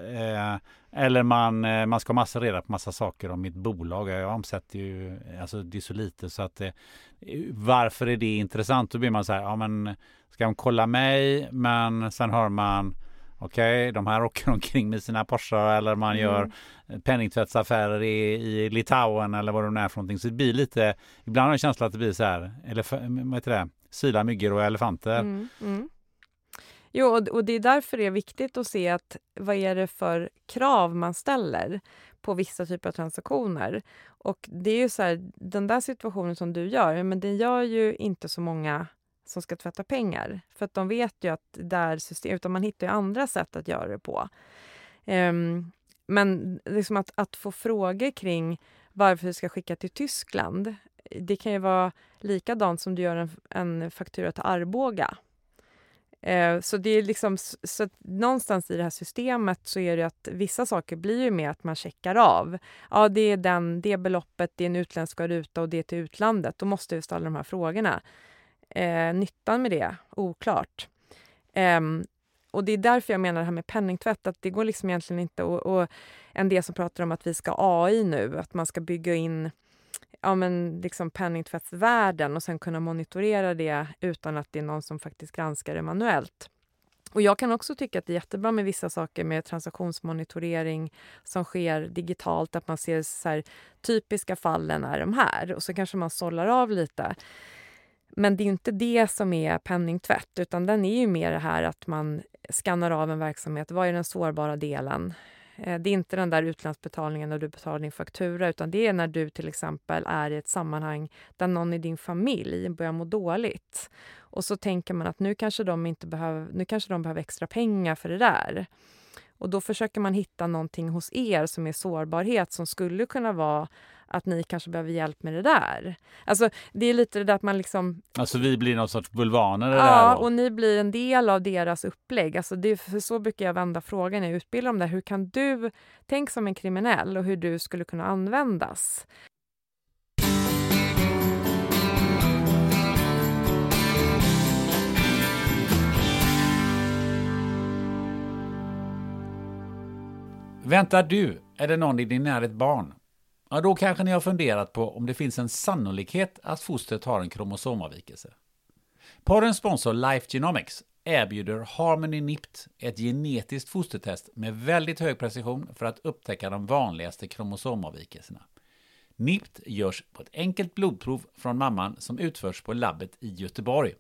eh, eller man, eh, man ska massa reda på massa saker om mitt bolag. Jag omsätter ju, alltså det är så lite så att eh, varför är det intressant? Då blir man så här, ja men ska de kolla mig? Men sen hör man okej, okay, de här åker omkring med sina Porsche eller man mm. gör penningtvättsaffärer i, i Litauen eller vad det är för någonting. Så det blir lite, ibland har jag känslan att det blir så här, elef- vad heter det, sila myggor och elefanter. Mm, mm. Jo, och det är därför det är viktigt att se att vad är det för krav man ställer på vissa typer av transaktioner. Och det är ju så här, den där situationen som du gör, men den gör ju inte så många som ska tvätta pengar. För att de vet ju att det är system, utan man hittar ju andra sätt att göra det på. Um, men liksom att, att få frågor kring varför du ska skicka till Tyskland, det kan ju vara likadant som du gör en, en faktura till Arboga. Eh, så det är liksom, så att någonstans i det här systemet så är det att vissa saker blir ju mer att man checkar av. Ja, det är den, det beloppet, det är en utländsk valuta och det är till utlandet. Då måste vi ställa de här frågorna. Eh, nyttan med det, oklart. Eh, och det är därför jag menar det här med penningtvätt, att det går liksom egentligen inte och, och en del som pratar om att vi ska AI nu, att man ska bygga in ja, men liksom penningtvättsvärlden och sen kunna monitorera det utan att det är någon som faktiskt granskar det manuellt. Och jag kan också tycka att det är jättebra med vissa saker med transaktionsmonitorering som sker digitalt, att man ser så här, typiska fallen är de här och så kanske man sållar av lite. Men det är inte det som är penningtvätt, utan den är ju mer det här att man skannar av en verksamhet. Vad är den sårbara delen? Eh, det är inte den där utlandsbetalningen när du betalar din faktura utan det är när du till exempel är i ett sammanhang där någon i din familj börjar må dåligt. Och så tänker man att nu kanske de, inte behöver, nu kanske de behöver extra pengar för det där. Och då försöker man hitta någonting hos er som är sårbarhet som skulle kunna vara att ni kanske behöver hjälp med det där. Alltså det är lite det där att man liksom... Alltså vi blir någon sorts bulvaner? Ja, och ni blir en del av deras upplägg. Alltså det, för så brukar jag vända frågan jag utbildar om det. Hur kan du, tänk som en kriminell och hur du skulle kunna användas. Väntar du, är det någon i din närhet barn Ja, då kanske ni har funderat på om det finns en sannolikhet att fostret har en kromosomavvikelse. Porrens sponsor Life Genomics erbjuder Harmony NIPT, ett genetiskt fostertest med väldigt hög precision för att upptäcka de vanligaste kromosomavvikelserna. NIPT görs på ett enkelt blodprov från mamman som utförs på labbet i Göteborg.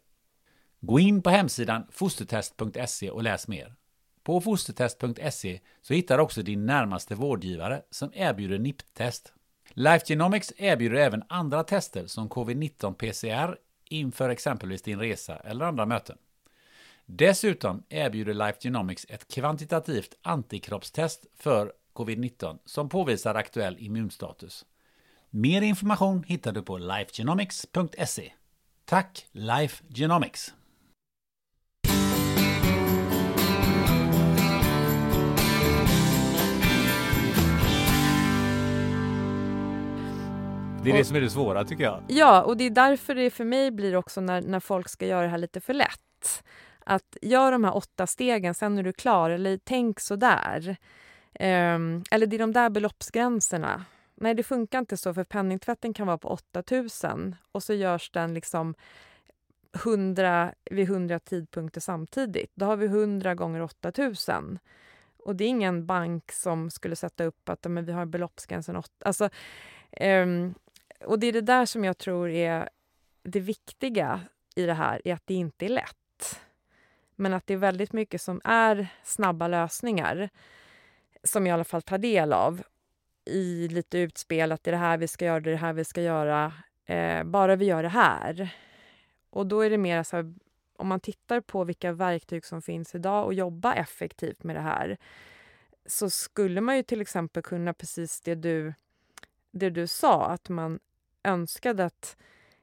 Gå in på hemsidan fostertest.se och läs mer. På fostertest.se så hittar du också din närmaste vårdgivare som erbjuder NIPT-test. Life Genomics erbjuder även andra tester som covid-19 PCR inför exempelvis din resa eller andra möten. Dessutom erbjuder Life Genomics ett kvantitativt antikroppstest för covid-19 som påvisar aktuell immunstatus. Mer information hittar du på lifegenomics.se. Tack Life Genomics! Det är det som är det svåra tycker jag. Ja, och det är därför det för mig blir också när, när folk ska göra det här lite för lätt. Att gör de här åtta stegen, sen är du klar. Eller tänk så där. Um, eller det är de där beloppsgränserna. Nej, det funkar inte så, för penningtvätten kan vara på 8000 och så görs den liksom 100 vid 100 tidpunkter samtidigt. Då har vi 100 gånger 8000. Och det är ingen bank som skulle sätta upp att men vi har beloppsgränsen 8. Alltså, um, och det är det där som jag tror är det viktiga i det här, är att det inte är lätt. Men att det är väldigt mycket som är snabba lösningar som jag i alla fall tar del av i lite utspel att det är det här vi ska göra, det är det här vi ska göra. Eh, bara vi gör det här. Och då är det mer så här, om man tittar på vilka verktyg som finns idag och jobba effektivt med det här så skulle man ju till exempel kunna precis det du, det du sa, att man önskade att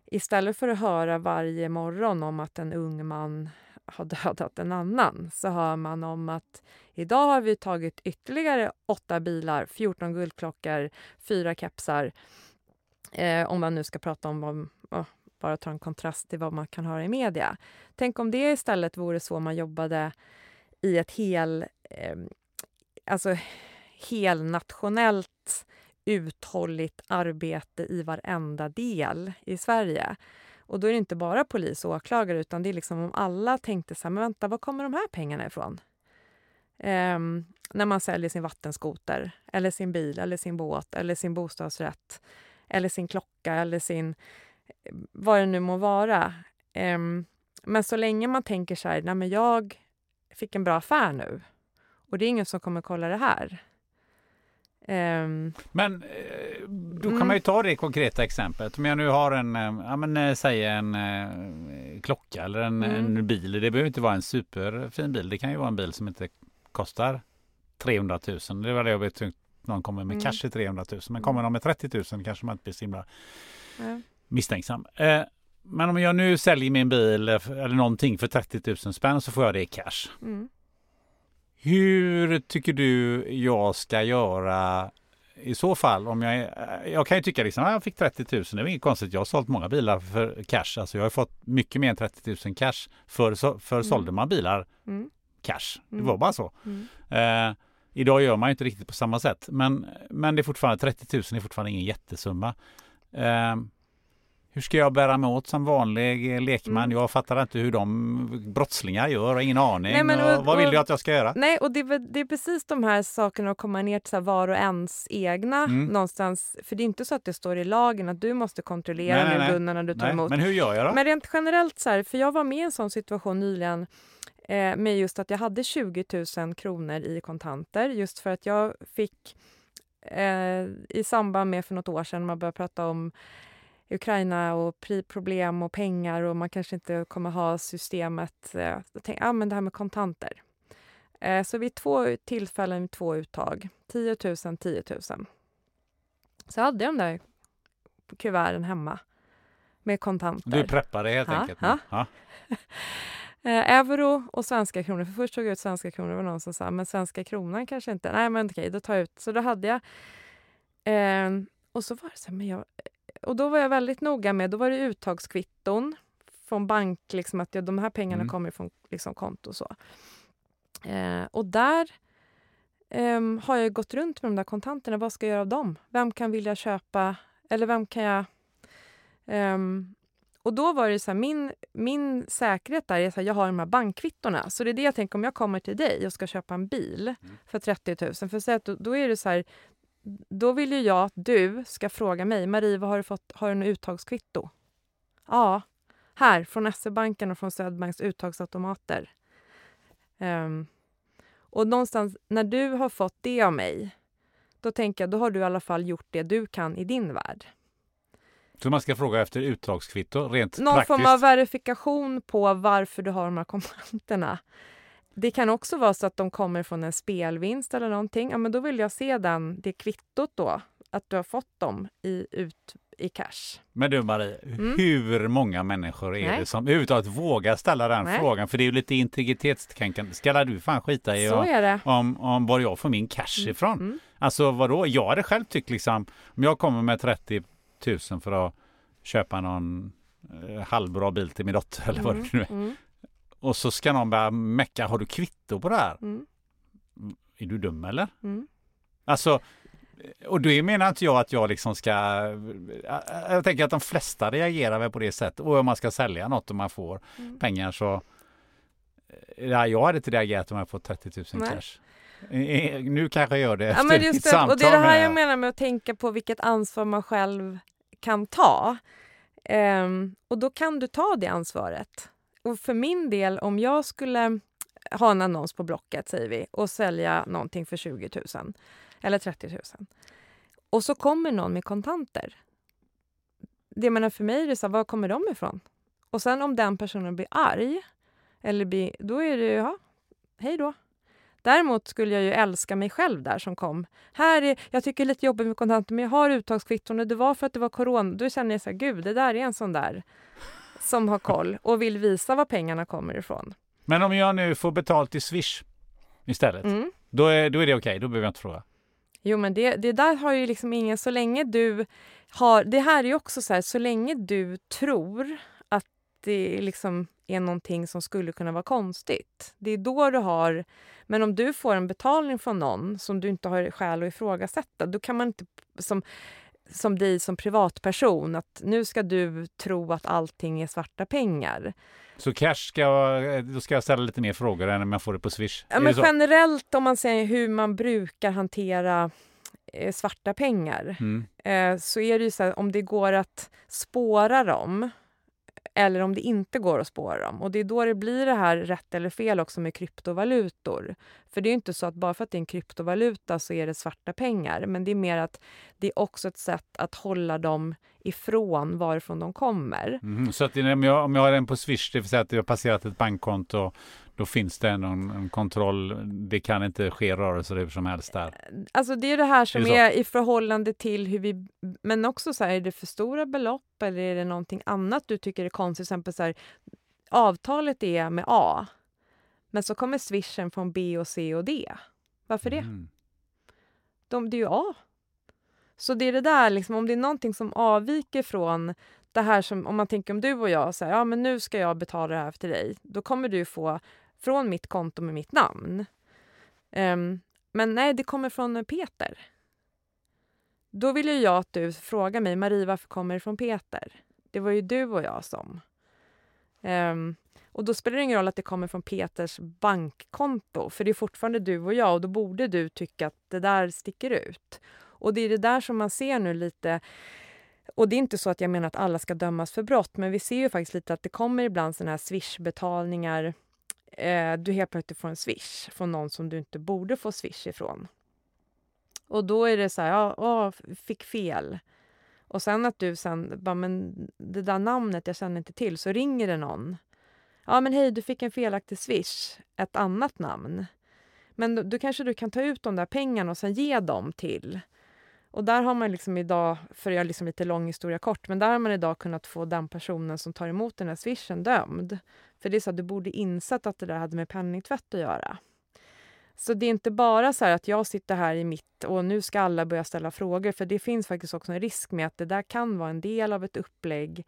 istället för att höra varje morgon om att en ung man har dödat en annan så hör man om att idag har vi tagit ytterligare åtta bilar, 14 guldklockor, fyra kepsar. Eh, om man nu ska prata om vad, oh, bara ta en kontrast till vad man kan höra i media. Tänk om det istället vore så man jobbade i ett hel, eh, alltså helnationellt uthålligt arbete i varenda del i Sverige. Och då är det inte bara polis och åklagare utan det är liksom om alla tänkte så här, men vänta, var kommer de här pengarna ifrån? Ehm, när man säljer sin vattenskoter, eller sin bil, eller sin båt, eller sin bostadsrätt, eller sin klocka, eller sin... vad det nu må vara. Ehm, men så länge man tänker så här, nej men jag fick en bra affär nu och det är ingen som kommer kolla det här. Um, men eh, då kan mm. man ju ta det konkreta exemplet. Om jag nu har en, eh, ja men eh, säg en eh, klocka eller en, mm. en, bil. Det behöver inte vara en superfin bil. Det kan ju vara en bil som inte kostar 300 000. Det var det jag vet någon kommer med mm. cash i 300 000. Men kommer de med 30 000 kanske man inte blir så himla mm. misstänksam. Eh, men om jag nu säljer min bil eller någonting för 30 000 spänn så får jag det i cash. Mm. Hur tycker du jag ska göra i så fall? Om jag, jag kan ju tycka liksom, jag fick 30 000, det är inget konstigt. Jag har sålt många bilar för cash. Alltså jag har fått mycket mer än 30 000 cash. För, för mm. sålde man bilar mm. cash. Det mm. var bara så. Mm. Eh, idag gör man inte riktigt på samma sätt. Men, men det är fortfarande 30 000 är fortfarande ingen jättesumma. Eh, hur ska jag bära mig åt som vanlig lekman? Mm. Jag fattar inte hur de brottslingar gör och ingen aning. Nej, men, och, och, vad vill du att jag ska göra? Nej, och det, det är precis de här sakerna att komma ner till så var och ens egna mm. någonstans. För det är inte så att det står i lagen att du måste kontrollera nej, nej, när du tar nej. emot. Men hur gör jag då? Men rent generellt så här, för jag var med i en sån situation nyligen eh, med just att jag hade 20 000 kronor i kontanter just för att jag fick eh, i samband med för något år sedan man började prata om Ukraina och problem och pengar och man kanske inte kommer ha systemet. Eh, tänk, ah, men det här med kontanter. Eh, så vid två tillfällen, två uttag, 10 000, 10 000. Så hade jag de där kuverten hemma med kontanter. Du preppade helt ha, enkelt? Ha. Ha. eh, euro och svenska kronor. För först tog jag ut svenska kronor. Det var någon som sa men svenska kronan kanske inte. Nej, men okej, då tar jag ut. Så då hade jag. Eh, och så var det så här, men jag, och då var jag väldigt noga med, då var det uttagskvitton från bank, liksom att ja, de här pengarna mm. kommer från liksom, konto och så. Eh, och där eh, har jag gått runt med de där kontanterna. Vad ska jag göra av dem? Vem kan vilja köpa? Eller vem kan jag... Eh, och då var det så här, min, min säkerhet där är att jag har de här bankkvittorna. Så det är det jag tänker om jag kommer till dig och ska köpa en bil mm. för 30 000. För så att då, då är det så här, då vill ju jag att du ska fråga mig, Marie, vad har du fått? Har du en uttagskvitto? Ja, här från SE-banken och från Swedbanks uttagsautomater. Um, och någonstans när du har fått det av mig, då tänker jag, då har du i alla fall gjort det du kan i din värld. Så man ska fråga efter uttagskvitto rent Någon praktiskt? form av verifikation på varför du har de här kontanterna. Det kan också vara så att de kommer från en spelvinst eller någonting. Ja, men då vill jag se den, det kvittot då, att du har fått dem i, ut i cash. Men du Marie, mm. hur många människor är Nej. det som överhuvudtaget vågar ställa den Nej. frågan? För det är ju lite integritetskränkande. Ska du fan skita i och, om, om var jag får min cash mm. ifrån? Mm. Alltså vadå? Jag hade själv tyckt liksom, om jag kommer med 30 000 för att köpa någon eh, halvbra bil till min dotter eller vad det nu är. Mm. Och så ska någon börja mecka, har du kvitto på det här? Mm. Är du dum eller? Mm. Alltså, och då menar inte jag att jag liksom ska... Jag tänker att de flesta reagerar väl på det sättet. Och om man ska sälja något och man får mm. pengar så... Ja, jag hade inte reagerat om jag fått 30 000 Nej. cash. Nu kanske jag gör det efter men just det, samtal Och det är det här jag menar med att tänka på vilket ansvar man själv kan ta. Um, och då kan du ta det ansvaret och för min del, om jag skulle ha en annons på Blocket, säger vi, och sälja någonting för 20 000 eller 30 000 och så kommer någon med kontanter. Det menar för mig är det så här, var kommer de ifrån? Och sen om den personen blir arg, eller blir, då är det ja, hej då. Däremot skulle jag ju älska mig själv där som kom. Här är, jag tycker det är lite jobbigt med kontanter men jag har uttagskvitton och det var för att det var corona. Då känner jag så här, gud det där är en sån där som har koll och vill visa var pengarna kommer ifrån. Men om jag nu får betalt i Swish istället, mm. då, är, då är det okej, okay, då behöver jag inte fråga. Jo men det, det där har ju liksom ingen, så länge du har, det här är ju också så här, så länge du tror att det liksom är någonting som skulle kunna vara konstigt. Det är då du har, men om du får en betalning från någon som du inte har skäl att ifrågasätta, då kan man inte som som dig som privatperson. Att nu ska du tro att allting är svarta pengar. Så cash ska då ska jag ställa lite mer frågor än om jag får det på Swish? Ja, men generellt om man säger hur man brukar hantera eh, svarta pengar Mm. eh, så är det ju så här, om det går att spåra dem eller om det inte går att spåra dem. Och det är då det blir det här rätt eller fel också med kryptovalutor. För det är inte så att bara för att det är en kryptovaluta så är det svarta pengar. Men det är mer att det är också ett sätt att hålla dem ifrån varifrån de kommer. Mm, Så att om jag, om jag har den på Swish, det vill säga att jag har passerat ett bankkonto, då finns det någon en kontroll. Det kan inte ske rörelser hur som helst där. Alltså det är det här som Är det så? är, i förhållande till hur vi... Men också så här, är det för stora belopp eller är det någonting annat du tycker är konstigt? Till exempel så här, avtalet är med A, men så kommer swishen från B och C och D. Varför det? Mm. De, det är ju A. Så det är det där, liksom, om det är någonting som avviker från det här som, om man tänker om du och jag säger, ja men nu ska jag betala det här till dig, då kommer du få från mitt konto med mitt namn. Um, men nej, det kommer från Peter. Då vill ju jag att du frågar mig, Marie, varför kommer det från Peter? Det var ju du och jag som. Um, och då spelar det ingen roll att det kommer från Peters bankkonto, för det är fortfarande du och jag och då borde du tycka att det där sticker ut. Och det är det där som man ser nu lite och det är inte så att jag menar att alla ska dömas för brott, men vi ser ju faktiskt lite att det kommer ibland såna här swishbetalningar betalningar Eh, du helt plötsligt får en swish från någon som du inte borde få swish ifrån. Och då är det så här, ja, åh, fick fel. Och sen att du sen bara, men det där namnet jag känner inte till, så ringer det någon. Ja, men hej, du fick en felaktig swish, ett annat namn. Men då, då kanske du kan ta ut de där pengarna och sen ge dem till och där har man liksom idag, för att göra liksom lite lång historia kort, men där har man idag kunnat få den personen som tar emot den här swishen dömd. För det är så att du borde insett att det där hade med penningtvätt att göra. Så det är inte bara så att jag sitter här i mitt och nu ska alla börja ställa frågor, för det finns faktiskt också en risk med att det där kan vara en del av ett upplägg.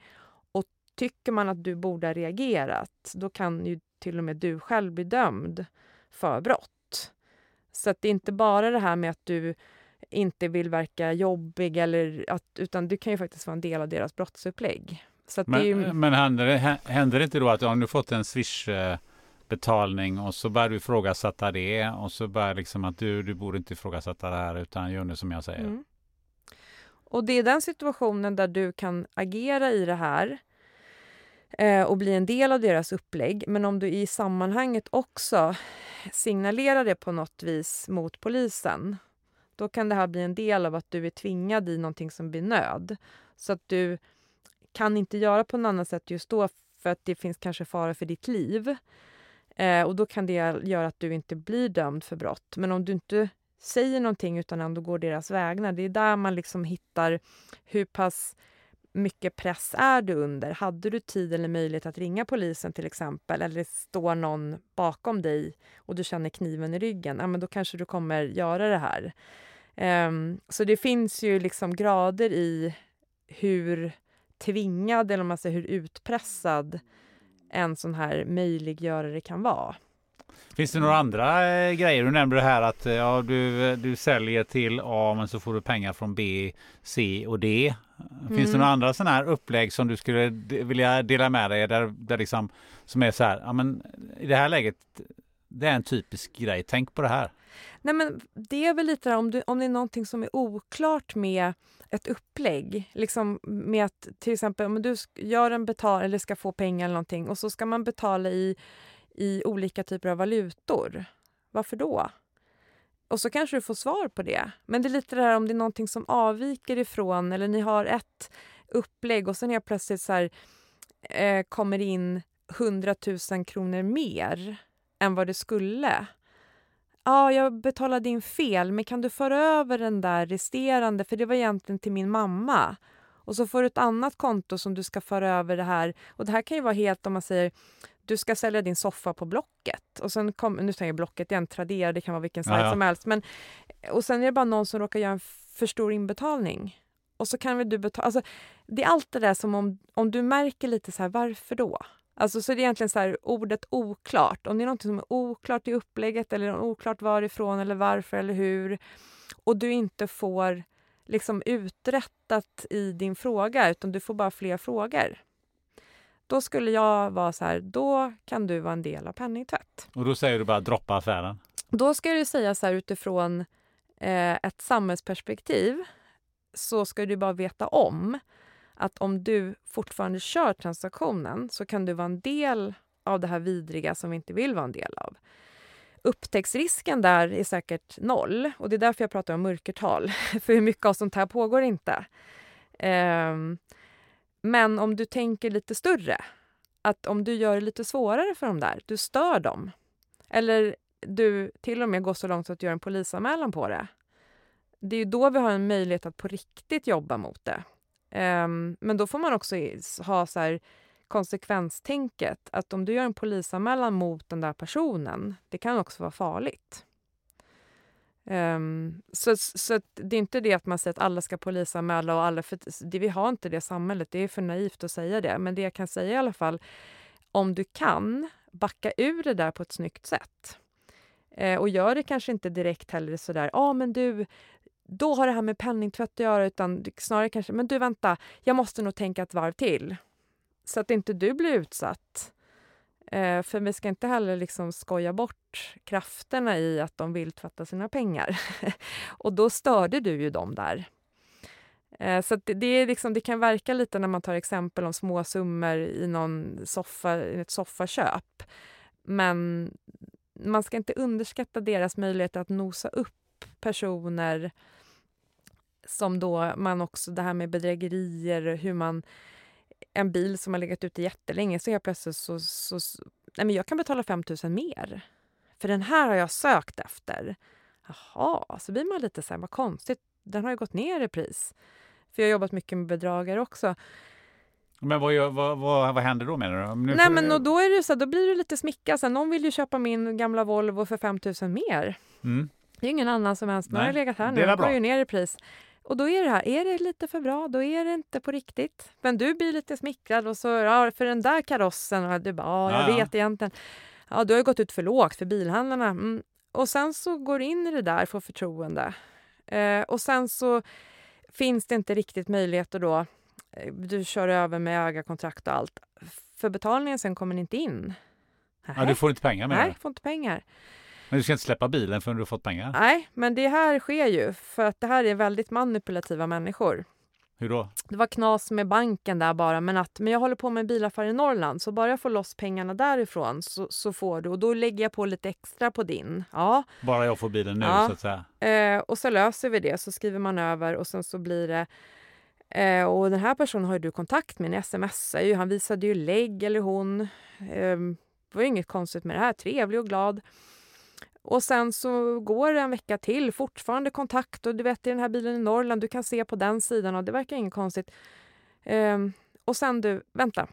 Och tycker man att du borde ha reagerat, då kan ju till och med du själv bli dömd för brott. Så att det är inte bara det här med att du inte vill verka jobbig, eller att, utan du kan ju faktiskt vara en del av deras brottsupplägg. Så att det ju, Men, men händer, det, hä- händer det inte då att om du fått en Swish eh, betalning och så börjar du ifrågasätta det och så börjar liksom att du, du borde inte ifrågasätta det här utan gör nu som jag säger. Mm. Och det är den situationen där du kan agera i det här eh, och bli en del av deras upplägg. Men om du i sammanhanget också signalerar det på något vis mot polisen, då kan det här bli en del av att du är tvingad i någonting som blir nöd. Så att du kan inte göra på något annat sätt just då för att det finns kanske fara för ditt liv. Eh, och då kan det göra att du inte blir dömd för brott. Men om du inte säger någonting utan ändå går deras vägnar, det är där man liksom hittar hur pass mycket press är du under? Hade du tid eller möjlighet att ringa polisen till exempel eller står någon bakom dig och du känner kniven i ryggen, ja, men då kanske du kommer göra det här. Um, så det finns ju liksom grader i hur tvingad eller om man säger hur utpressad en sån här möjliggörare kan vara. Finns det några andra eh, grejer? Du nämnde det här att eh, ja, du, du säljer till A men så får du pengar från B, C och D. Finns det Mm. några andra sådana här upplägg som du skulle vilja dela med dig där, där liksom, som är så här, ja men i det här läget, det är en typisk grej, tänk på det här. Nej, men det är väl lite där, om, du, om det är någonting som är oklart med ett upplägg. Liksom med att till exempel om du gör en betal eller ska få pengar eller någonting och så ska man betala i, i olika typer av valutor. Varför då? Och så kanske du får svar på det. Men det är lite det här om det är någonting som avviker ifrån eller ni har ett upplägg och sen helt plötsligt så här, eh, kommer in 100 000 kronor mer än vad det skulle. Ja, jag betalade in fel, men kan du föra över den där resterande, för det var egentligen till min mamma. Och så får du ett annat konto som du ska föra över det här. Och det här kan ju vara helt om man säger du ska sälja din soffa på Blocket. Och sen kom, nu säger jag Blocket igen, Tradera, det kan vara vilken sajt Ja, ja. som helst. Men, och sen är det bara någon som råkar göra en för stor inbetalning. Och så kan väl du betala. Alltså, det är allt det där som om, om du märker lite så här, varför då? Alltså så är det egentligen så här, ordet oklart. Om det är något som är oklart i upplägget eller oklart varifrån eller varför eller hur och du inte får liksom uträttat i din fråga, utan du får bara fler frågor. Då skulle jag vara så här, då kan du vara en del av penningtvätt. Och då säger du bara droppa affären? Då ska du säga så här utifrån eh, ett samhällsperspektiv så ska du bara veta om att om du fortfarande kör transaktionen så kan du vara en del av det här vidriga som vi inte vill vara en del av. Upptäcktsrisken där är säkert noll och det är därför jag pratar om mörkertal. För hur mycket av sånt här pågår inte. Um, men om du tänker lite större, att om du gör det lite svårare för dem där, du stör dem. Eller du till och med går så långt att du gör en polisanmälan på det. Det är då vi har en möjlighet att på riktigt jobba mot det. Um, men då får man också ha så här, konsekvenstänket att om du gör en polisanmälan mot den där personen, det kan också vara farligt. Um, så, så det är inte det att man säger att alla ska polisanmäla och alla, för det, vi har inte det samhället, det är för naivt att säga det. Men det jag kan säga i alla fall, om du kan, backa ur det där på ett snyggt sätt. Eh, och gör det kanske inte direkt heller sådär, ja ah, men du, då har det här med penningtvätt att göra, utan snarare kanske, men du vänta, jag måste nog tänka ett varv till. Så att inte du blir utsatt. Eh, för vi ska inte heller liksom skoja bort krafterna i att de vill tvätta sina pengar. och då störde du ju dem där. Eh, så det, det, är liksom, det kan verka lite när man tar exempel om små summor i någon soffa, i ett soffaköp. Men man ska inte underskatta deras möjlighet att nosa upp personer som då man också, det här med bedrägerier, hur man en bil som har legat ute jättelänge så helt plötsligt så, så, så nej men jag kan betala 5 000 mer. För den här har jag sökt efter. Jaha, så blir man lite så här, vad konstigt, den har ju gått ner i pris. För jag har jobbat mycket med bedragare också. Men vad, gör, vad, vad, vad händer då menar du? Nu Nej men och då är det så då blir du lite smickrad. Någon vill ju köpa min gamla Volvo för 5 000 mer. Mm. Det är ingen annan som ens, den har legat här nu, den går ju ner i pris. Och då är det här, är det lite för bra, då är det inte på riktigt. Men du blir lite smickrad och så, ja, för den där karossen, och du bara, ja, jag ja, vet egentligen. Ja, du har gått ut för lågt för bilhandlarna. Mm. Och sen så går du in i det där, får förtroende. Eh, och sen så finns det inte riktigt möjligheter då, eh, du kör över med ägarkontrakt och allt. För betalningen sen kommer inte in. Ja, du får inte pengar med Nej, det. får inte pengar. Men du ska inte släppa bilen förrän du fått pengar? Nej, men det här sker ju för att det här är väldigt manipulativa människor. Hur då? Det var knas med banken där bara, men att men jag håller på med en bilaffär i Norrland så bara jag får loss pengarna därifrån så, så får du och då lägger jag på lite extra på din. Ja. Bara jag får bilen nu ja. så att säga? Eh, och så löser vi det, så skriver man över och sen så blir det eh, och den här personen har du kontakt med, en smsar ju, han visade ju lägg eller hon. Eh, det var inget konstigt med det här, trevlig och glad. Och sen så går det en vecka till, fortfarande kontakt och du vet i den här bilen i Norrland, du kan se på den sidan och det verkar inget konstigt. Ehm, och sen du, vänta.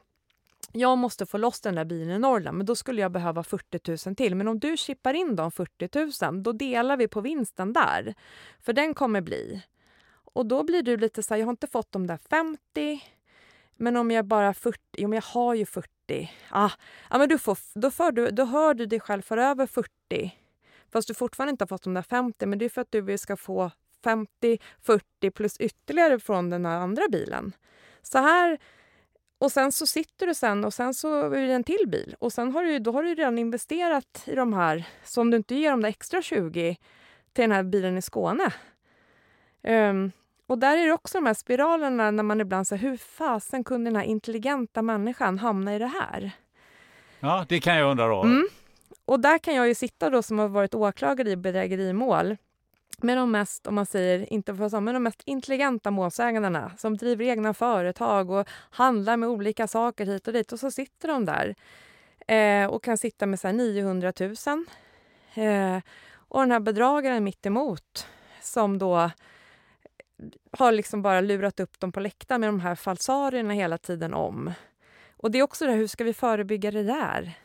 Jag måste få loss den där bilen i Norrland, men då skulle jag behöva 40 000 till. Men om du chippar in de 40 000, då delar vi på vinsten där. För den kommer bli. Och då blir du lite så här, jag har inte fått de där 50, men om jag bara 40, jo men jag har ju 40. Ah, ja, men du får, då, för du, då hör du dig själv för över 40 Fast du fortfarande inte har fått de där 50, men det är för att du ska få 50, 40 plus ytterligare från den här andra bilen. Så här och sen så sitter du sen och sen så är det en till bil och sen har du, då har du redan investerat i de här. Så om du inte ger de där extra 20 till den här bilen i Skåne. Um, och där är det också de här spiralerna när man ibland säger hur fasen kunde den här intelligenta människan hamna i det här? Ja, det kan jag undra då. Mm. Och där kan jag ju sitta då som har varit åklagare i bedrägerimål med de mest, om man säger, inte för men de mest intelligenta målsägandena som driver egna företag och handlar med olika saker hit och dit. Och så sitter de där eh, och kan sitta med så 900 000. Eh, och den här bedragaren mitt emot som då har liksom bara lurat upp dem på läktaren med de här falsarierna hela tiden om. Och det är också det här, hur ska vi förebygga det där?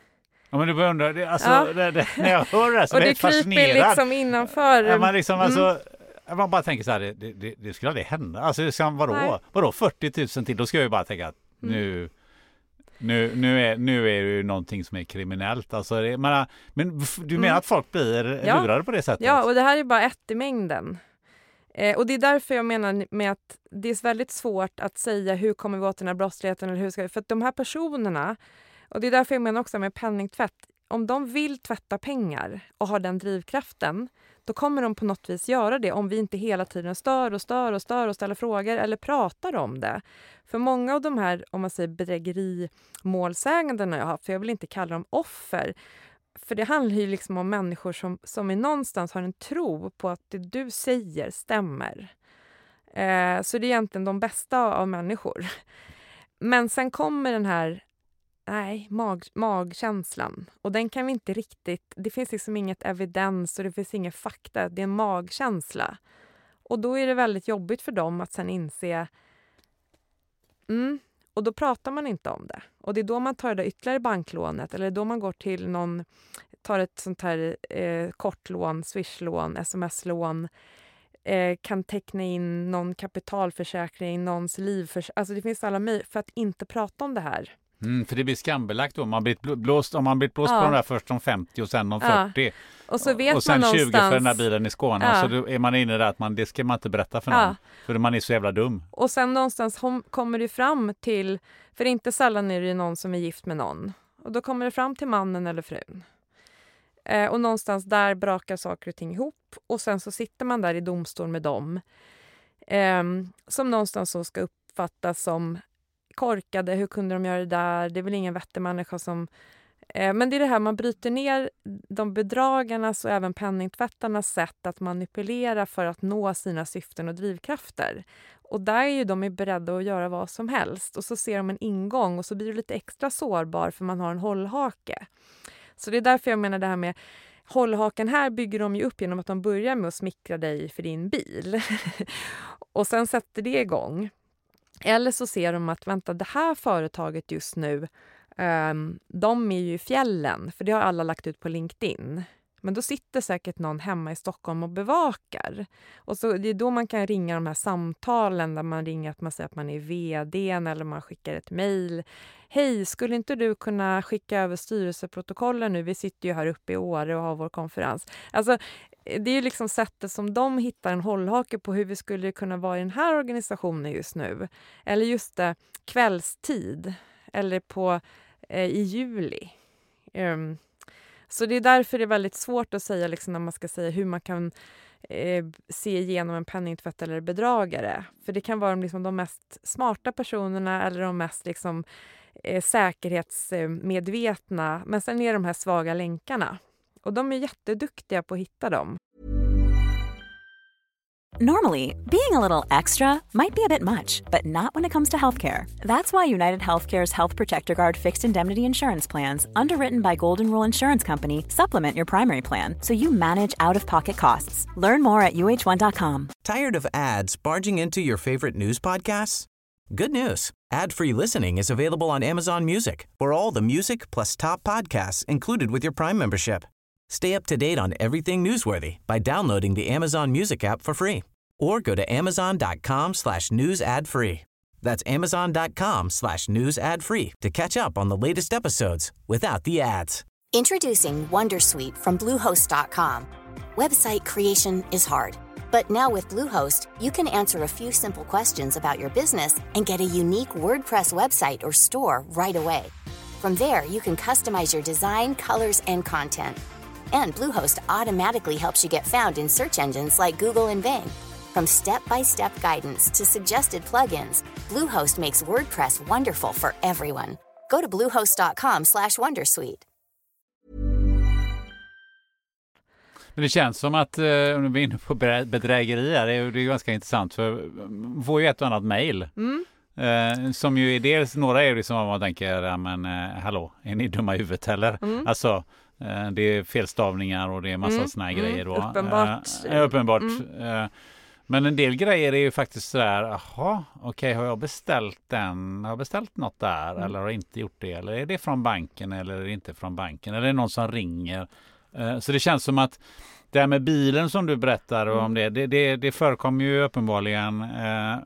Ja, men du börjar undra, det, alltså, ja. det, det, när jag hör det här så blir jag fascinerad. Och det liksom innanför. Ja, man, liksom, alltså, mm. alltså, man bara tänker så här, det, det, det skulle aldrig hända. Alltså, det ska, vadå? vadå 40 000 till? Då ska jag ju bara tänka att mm. nu, nu, nu, är, nu är det ju någonting som är kriminellt. Alltså, det, men, men du menar mm. att folk blir ja. lurade på det sättet? Ja, och det här är bara ett i mängden. Eh, och det är därför jag menar med att det är väldigt svårt att säga hur kommer vi åt den här brottsligheten eller hur ska vi, för att de här personerna, och det är därför jag menar också med penningtvätt, om de vill tvätta pengar och har den drivkraften, då kommer de på något vis göra det om vi inte hela tiden stör och stör och stör och ställer frågor eller pratar om det. För många av de här om man säger bedrägerimålsägandena jag har, för jag vill inte kalla dem offer, för det handlar ju liksom om människor som, som är någonstans har en tro på att det du säger stämmer. Eh, så det är egentligen de bästa av människor. Men sen kommer den här nej, mag, magkänslan. Och den kan vi inte riktigt... Det finns liksom inget evidens och det finns inga fakta. Det är en magkänsla. Och då är det väldigt jobbigt för dem att sen inse... Mm, och då pratar man inte om det. Och det är då man tar det ytterligare banklånet eller då man går till någon, tar ett sånt här eh, kortlån, swishlån, sms-lån, eh, kan teckna in någon kapitalförsäkring, någons livförsäkring. Alltså det finns alla möjligheter för att inte prata om det här. Mm, för det blir skambelagt då. Man blir blåst, om man blir blåst ja. på de där först om 50 och sen om 40. Ja. Och, så vet och sen man 20 för den där bilen i Skåne. Ja. Så är man inne där att man, det ska man inte berätta för någon. Ja. För man är så jävla dum. Och sen någonstans kommer det fram till, för inte sällan är det någon som är gift med någon. Och då kommer det fram till mannen eller frun. Eh, och någonstans där brakar saker och ting ihop. Och sen så sitter man där i domstol med dem. Eh, som någonstans så ska uppfattas som korkade, hur kunde de göra det där? Det är väl ingen vettig människa som... Eh, men det är det här, man bryter ner de bedragarnas och även penningtvättarnas sätt att manipulera för att nå sina syften och drivkrafter. Och där är ju de beredda att göra vad som helst. Och så ser de en ingång och så blir du lite extra sårbar för man har en hållhake. Så det är därför jag menar det här med Hållhaken här bygger de ju upp genom att de börjar med att smickra dig för din bil. och sen sätter det igång. Eller så ser de att vänta, det här företaget just nu, um, de är ju i fjällen, för det har alla lagt ut på LinkedIn. Men då sitter säkert någon hemma i Stockholm och bevakar. Och så Det är då man kan ringa de här samtalen där man ringer att man säger att man är vd eller man skickar ett mejl. Hej, skulle inte du kunna skicka över styrelseprotokollen nu? Vi sitter ju här uppe i Åre och har vår konferens. Alltså, det är liksom sättet som de hittar en hållhake på hur vi skulle kunna vara i den här organisationen just nu. Eller just det, kvällstid eller på, eh, i juli. Um, så det är därför det är väldigt svårt att säga liksom, när man ska säga hur man kan eh, se igenom en penningtvätt eller bedragare. För det kan vara liksom, de mest smarta personerna eller de mest liksom, eh, säkerhetsmedvetna. Men sen är det de här svaga länkarna. Och de är jätteduktiga på att hitta dem. Normally, being a little extra might be a bit much, but not when it comes to healthcare. That's why United Healthcare's Health Protector Guard fixed indemnity insurance plans, underwritten by Golden Rule Insurance Company, supplement your primary plan so you manage out of pocket costs. Learn more at uh1.com. Tired of ads barging into your favorite news podcasts? Good news ad free listening is available on Amazon Music for all the music plus top podcasts included with your Prime membership. Stay up to date on everything newsworthy by downloading the Amazon Music app for free or go to amazon.com slash news ad free. That's amazon.com slash news ad free to catch up on the latest episodes without the ads. Introducing Wondersuite from Bluehost.com. Website creation is hard, but now with Bluehost, you can answer a few simple questions about your business and get a unique WordPress website or store right away. From there, you can customize your design, colors, and content – and Bluehost automatically helps you get found in search engines like Google and Bing. From step-by-step guidance to suggested plugins, Bluehost makes WordPress wonderful for everyone. Go to bluehost.com/wondersuite. Men det känns som att, eh, om vi är inne på bedrägerier, det är, det är ganska intressant för man får ju ett och annat mejl. Mm. Eh, som ju är dels, några är liksom vad man tänker, ja, men eh, hallå, är ni dumma i huvudet eller? Mm. Alltså, det är felstavningar och det är massa mm. såna här mm. grejer. Då. Uppenbart. Uh, uppenbart. Mm. Uh, men en del grejer är ju faktiskt sådär, jaha, okej, okay, har jag beställt den, har jag beställt något där mm. eller har jag inte gjort det? Eller är det från banken eller är det inte från banken? Eller är det någon som ringer? Uh, så det känns som att det här med bilen som du berättar om mm. det, det, det, det förekommer ju uppenbarligen.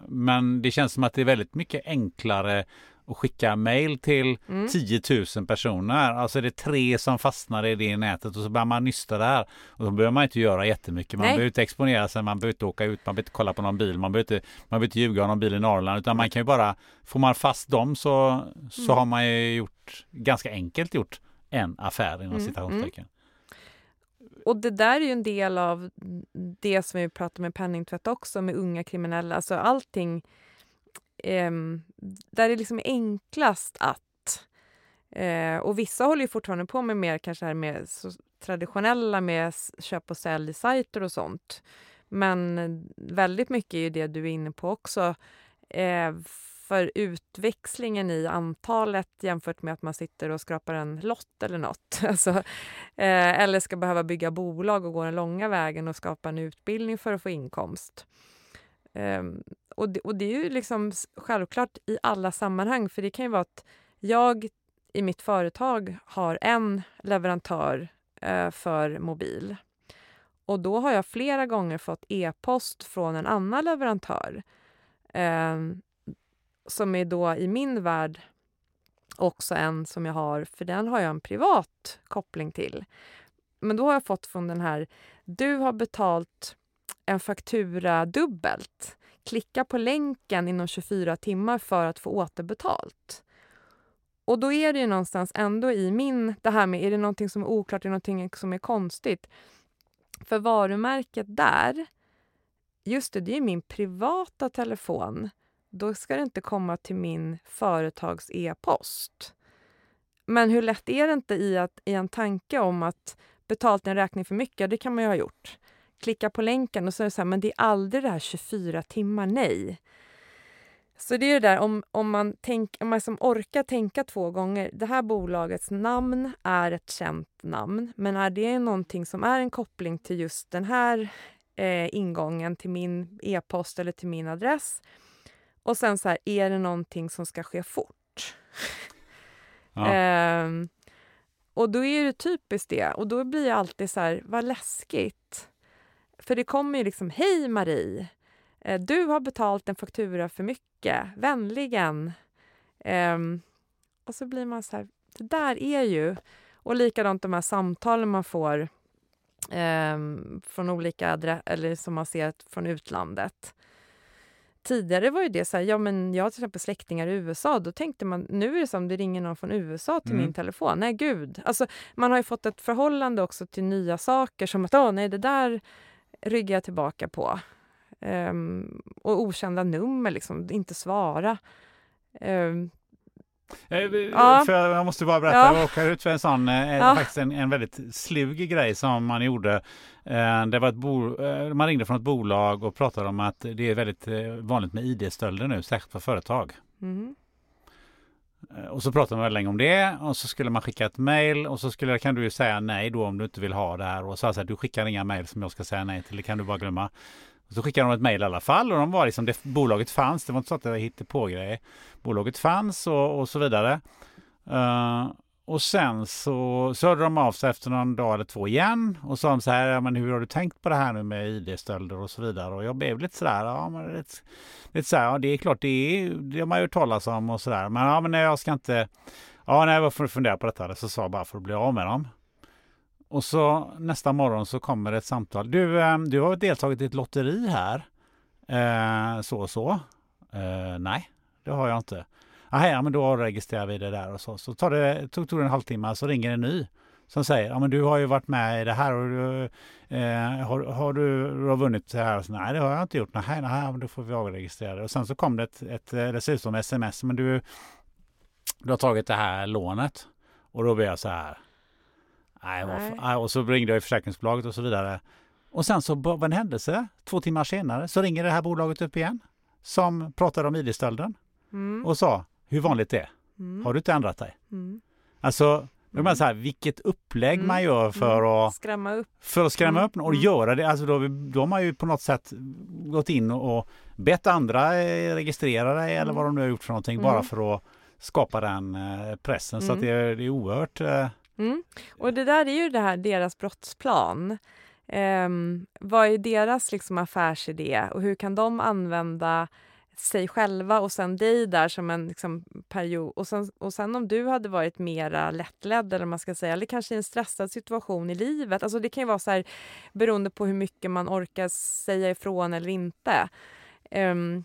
men det känns som att det är väldigt mycket enklare och skickar mail till Mm. 10 000 personer. Alltså det är tre som fastnar i det nätet och så börjar man nysta där. Och då behöver man inte göra jättemycket. Man Nej. behöver inte exponera sig, man behöver inte åka ut, man behöver inte kolla på någon bil, man behöver inte, man behöver inte ljuga om någon bil i Norrland. Utan man kan ju bara, får man fast dem så, så Mm. har man ju gjort, ganska enkelt gjort en affär inom Mm, citationstecken. Och det där är ju en del av det som vi pratar med penningtvätt också, med unga kriminella. Alltså allting eh, där det liksom är enklast att... Eh, och vissa håller ju fortfarande på med mer kanske här med så traditionella med köp och säljsajter och sånt. Men väldigt mycket är ju det du är inne på också. Eh, för utväxlingen i antalet jämfört med att man sitter och skrapar en lott eller något. Alltså, eh, eller ska behöva bygga bolag och gå den långa vägen och skapa en utbildning för att få inkomst. Ehm, och, det, och det är ju liksom självklart i alla sammanhang, för det kan ju vara att jag i mitt företag har en leverantör eh, för mobil. Och då har jag flera gånger fått e-post från en annan leverantör ehm, som är då i min värld också en som jag har, för den har jag en privat koppling till. Men då har jag fått från den här, du har betalt en faktura dubbelt. Klicka på länken inom 24 timmar för att få återbetalt. Och då är det ju någonstans ändå i min, det här med, är det någonting som är oklart, är det någonting som är konstigt? För varumärket där, just det, det är min privata telefon. Då ska det inte komma till min företags e-post. Men hur lätt är det inte i, att, i en tanke om att betalt en räkning för mycket, det kan man ju ha gjort. Klicka på länken och så är det så här, men det är aldrig det här 24 timmar nej. Så det är det där om, om man, tänk, om man som orkar tänka två gånger. Det här bolagets namn är ett känt namn, men är det någonting som är en koppling till just den här eh, ingången till min e-post eller till min adress? Och sen så här, är det någonting som ska ske fort? Ja. Ehm, och då är det typiskt det. Och då blir jag alltid så här, vad läskigt. För det kommer ju liksom, hej Marie, eh, du har betalt en faktura för mycket, vänligen. Ehm, och så blir man så här, det där är ju... Och likadant de här samtalen man får ehm, från olika eller som man ser från utlandet. Tidigare var ju det så här, ja men jag har till exempel släktingar i USA, då tänkte man, nu är det som det ringer någon från USA till Mm. min telefon. Nej gud. Alltså, man har ju fått ett förhållande också till nya saker som att, åh nej det där ryggar jag tillbaka på. Ehm, och okända nummer, liksom, inte svara. Eh, Ja. För jag måste bara berätta, Ja. jag råkade ut för en sån, Ja. faktiskt en, en väldigt slug grej som man gjorde. Eh, Det var ett bo, eh, man ringde från ett bolag och pratade om att det är väldigt vanligt med ID-stölder nu, särskilt för företag. mhm. Eh, och så pratade man väldigt länge om det och så skulle man skicka ett mail och så skulle, kan du ju säga nej då om du inte vill ha det här. Och så alltså, du skickar inga mail som jag ska säga nej till, det kan du bara glömma. Och så skickade de ett mail i alla fall och de var liksom, det, bolaget fanns, det var inte så att det var på grejer. Bolaget fanns och, och så vidare. Uh, och sen så, så hörde de av sig efter någon dag eller två igen och sa så här, ja, men hur har du tänkt på det här nu med ID-stölder och så vidare? Och jag blev lite sådär, ja men lite, lite sådär, ja det är klart det är, det har man ju hört talas om och så där. Men ja men nej, jag ska inte, ja nej varför fundera på detta? Så sa jag bara för att bli av med dem. Och så nästa morgon så kommer ett samtal. Du, ehm, du har deltagit i ett lotteri här. Eh, så och så. Eh, nej, det har jag inte. Aha, ja, men då registrerar vi det där och så. Så tar det, tog, tog det en halvtimme så ringer en ny som säger ja men du har ju varit med i det här och du, eh, har, har du, du har vunnit det här? Så, nej det har jag inte gjort. Nej, nej men då får vi avregistrera det. Och sen så kom det ett, ett eh, dessutom sms men du, du har tagit det här lånet. Och då blev jag så här. Nej. Nej, och så ringde jag i försäkringsbolaget och så vidare. Och sen så var en händelse, två timmar senare, så ringer det här bolaget upp igen. Som pratade om ID-stölden Mm. och sa hur vanligt det är. Mm. Har du inte ändrat dig? Mm. Alltså, är man så här, vilket upplägg Mm. man gör för att, Skrämma upp. för att skrämma Mm. upp och Mm. göra det. Alltså då, då har man ju på något sätt gått in och, och bett andra eh, registrera dig eller Mm. vad de nu har gjort för någonting Mm. bara för att skapa den eh, pressen. Så att Mm. det, är, det är oerhört... Eh, Mm. Och det där är ju det här deras brottsplan. Ehm, vad är deras liksom affärsidé och hur kan de använda sig själva och sen dig där som en liksom, period. Och sen, och sen om du hade varit mera lättledd eller man ska säga, eller kanske i en stressad situation i livet. Alltså det kan ju vara så här beroende på hur mycket man orkar säga ifrån eller inte. Um,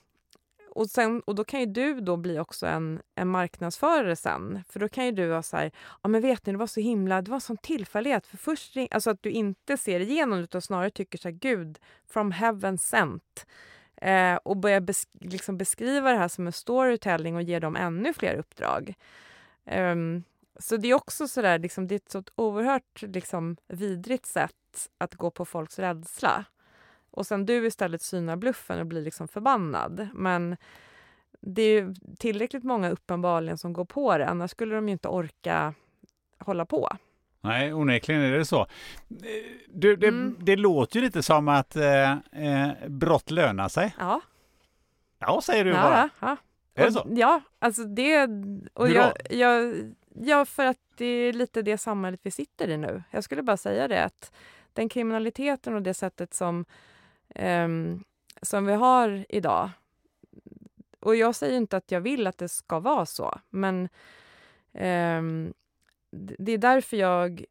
och, sen, och då kan ju du då bli också en, en marknadsförare sen. För då kan ju du vara så här, ja men vet ni, det var så himla, det var sån tillfällighet. För först, alltså att du inte ser igenom utan snarare tycker så här, gud, from heaven sent. Eh, och börja besk liksom beskriva det här som en storytelling och ge dem ännu fler uppdrag. Um, så det är också så där, liksom, det är ett så oerhört liksom, vidrigt sätt att gå på folks rädsla. Och sen du istället synar bluffen och blir liksom förbannad. Men det är tillräckligt många uppenbarligen som går på det, annars skulle de ju inte orka hålla på. Nej, onekligen är det så. Du, det, mm. det låter ju lite som att eh, eh, brott lönar sig. Ja. Ja, säger du ja, bara. Ja, Är det så? Ja, alltså det... Och jag, jag, ja, för att det är lite det samhället vi sitter i nu. Jag skulle bara säga det att den kriminaliteten och det sättet som, eh, som vi har idag. Och jag säger inte att jag vill att det ska vara så, men eh, det är därför jag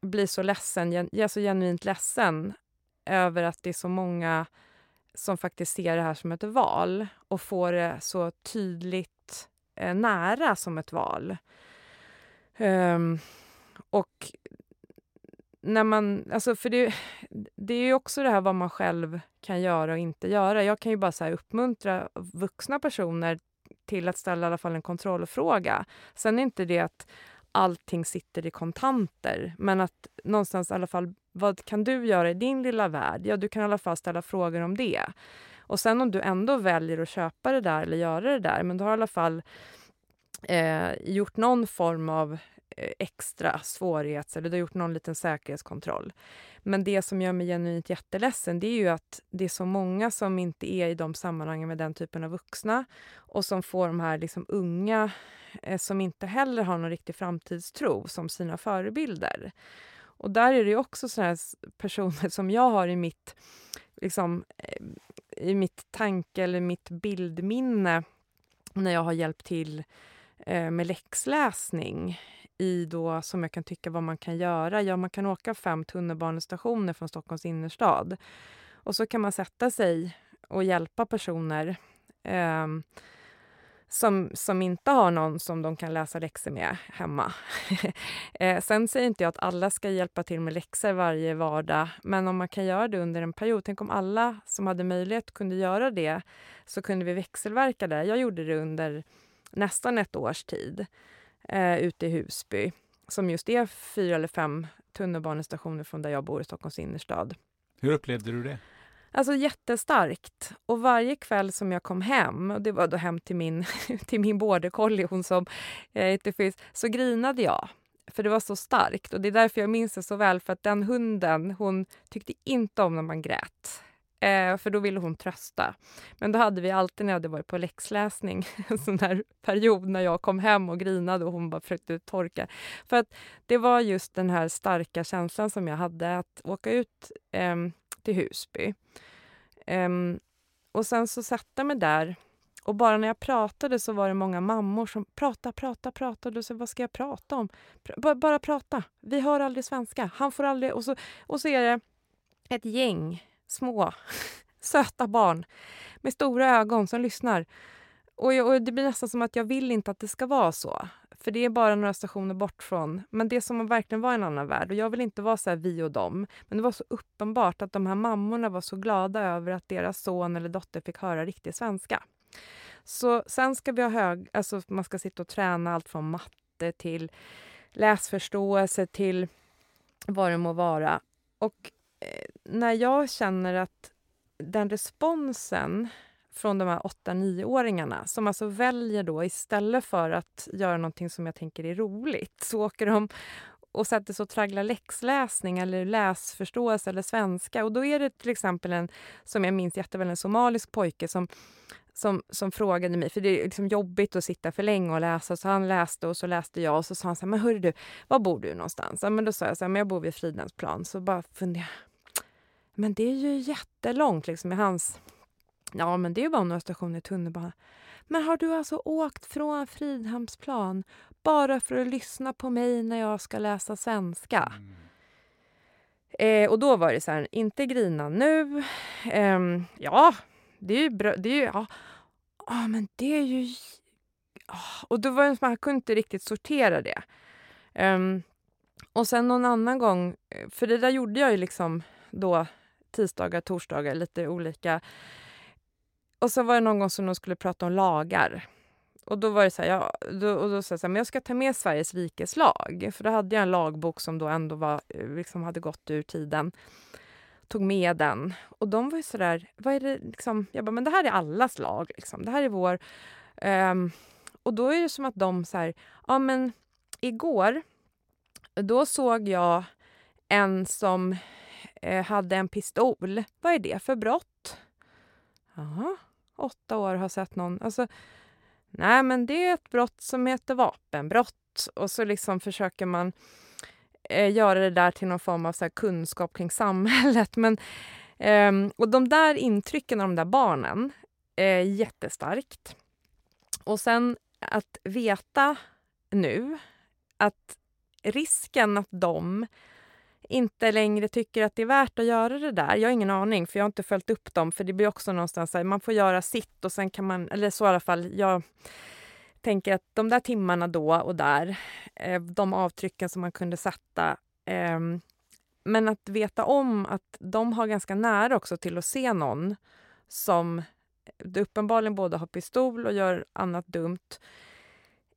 blir så ledsen, jag är så genuint ledsen över att det är så många som faktiskt ser det här som ett val och får det så tydligt eh, nära som ett val. Um, och när man, alltså för det, det är ju också det här vad man själv kan göra och inte göra. Jag kan ju bara så uppmuntra vuxna personer till att ställa i alla fall en kontrollfråga. Sen är inte det att allting sitter i kontanter. Men att någonstans i alla fall, vad kan du göra i din lilla värld? Ja, du kan i alla fall ställa frågor om det. Och sen om du ändå väljer att köpa det där eller göra det där, men du har i alla fall eh, gjort någon form av eh, extra svårighets eller du har gjort någon liten säkerhetskontroll. Men det som gör mig genuint jätteledsen det är ju att det är så många som inte är i de sammanhangen med den typen av vuxna och som får de här liksom unga eh, som inte heller har någon riktig framtidstro som sina förebilder. Och där är det också sådana personer som jag har i mitt, liksom, eh, i mitt tanke eller mitt bildminne när jag har hjälpt till eh, med läxläsning i då, som jag kan tycka vad man kan göra. Ja, man kan åka fem tunnelbanestationer från Stockholms innerstad. Och så kan man sätta sig och hjälpa personer eh, som, som inte har någon som de kan läsa läxor med hemma. eh, sen säger inte jag att alla ska hjälpa till med läxor varje vardag, men om man kan göra det under en period. Tänk om alla som hade möjlighet kunde göra det, så kunde vi växelverka där. Jag gjorde det under nästan ett års tid eh, ute i Husby, som just är fyra eller fem tunnelbanestationer från där jag bor i Stockholms innerstad. Hur upplevde du det? Alltså jättestarkt. Och varje kväll som jag kom hem, och det var då hem till min, till min border collie, hon som heter Fizz, så grinade jag. För det var så starkt. Och det är därför jag minns det så väl, för att den hunden, hon tyckte inte om när man grät. Eh, för då ville hon trösta. Men då hade vi alltid när jag hade varit på läxläsning en sån där period när jag kom hem och grinade och hon bara försökte torka. För att det var just den här starka känslan som jag hade att åka ut eh, till Husby. Eh, och sen så satte jag mig där och bara när jag pratade så var det många mammor som pratade, pratade, pratade och så vad ska jag prata om? Pr bara prata. Vi hör aldrig svenska. Han får aldrig... Och så, och så är det ett gäng små, söta barn med stora ögon som lyssnar. Och, jag, och, Det blir nästan som att jag vill inte att det ska vara så. För det är bara några stationer bort från. Men det som verkligen var en annan värld. Och jag vill inte vara så vi och dem. Men det var så uppenbart att de här mammorna var så glada över att deras son eller dotter fick höra riktig svenska. Så sen ska vi ha hög... Alltså man ska sitta och träna allt från matte till läsförståelse till vad det må vara. Och när jag känner att den responsen från de här 8-9-åringarna som alltså väljer då istället för att göra någonting som jag tänker är roligt så åker de och sätter sig och tragglar läxläsning eller läsförståelse eller svenska. Och då är det till exempel en, som jag minns jätteväl, en somalisk pojke som som, som frågade mig, för det är liksom jobbigt att sitta för länge och läsa, så han läste och så läste jag och så sa han så här, men hörru du, var bor du någonstans? Ja, men då sa jag så här, men jag bor vid Fridhemsplan. Så bara funderade jag, men det är ju jättelångt liksom, i hans Ja, men det är bara några stationer tunnelbana. Men har du alltså åkt från Fridhemsplan bara för att lyssna på mig när jag ska läsa svenska? Mm. Eh, och då var det så här, inte grina nu. Eh, ja, det är ju bra. Det är ju, ja, ah, men det är ju... Ah. Och då var det som man kunde inte riktigt sortera det. Um, och sen någon annan gång, för det där gjorde jag ju liksom då tisdagar, torsdagar, lite olika. Och så var det någon gång som de skulle prata om lagar. Och då var det så här, ja, då, och då sa jag så här, men jag ska ta med Sveriges rikes lag. För då hade jag en lagbok som då ändå var, eh, liksom hade gått ur tiden. Tog med den. Och de var ju så där, vad är det liksom? Jag bara, men det här är allas lag liksom. Det här är vår. Um, och då är det som att de så här, ja men igår, då såg jag en som Eh, hade en pistol. Vad är det för brott? Jaha, åtta år har sett någon. Alltså, nej, men det är ett brott som heter vapenbrott. Och så liksom försöker man eh, göra det där till någon form av så kunskap kring samhället. Men, eh, och de där intrycken av de där barnen är jättestarkt. Och sen att veta nu att risken att de inte längre tycker att det är värt att göra det där. Jag har ingen aning, för jag har inte följt upp dem. För det blir också någonstans här, man får göra sitt och sen kan man, eller så i alla fall, jag tänker att de där timmarna då och där, eh, de avtrycken som man kunde sätta, eh, men att veta om att de har ganska nära också till att se någon som eh, uppenbarligen både har pistol och gör annat dumt.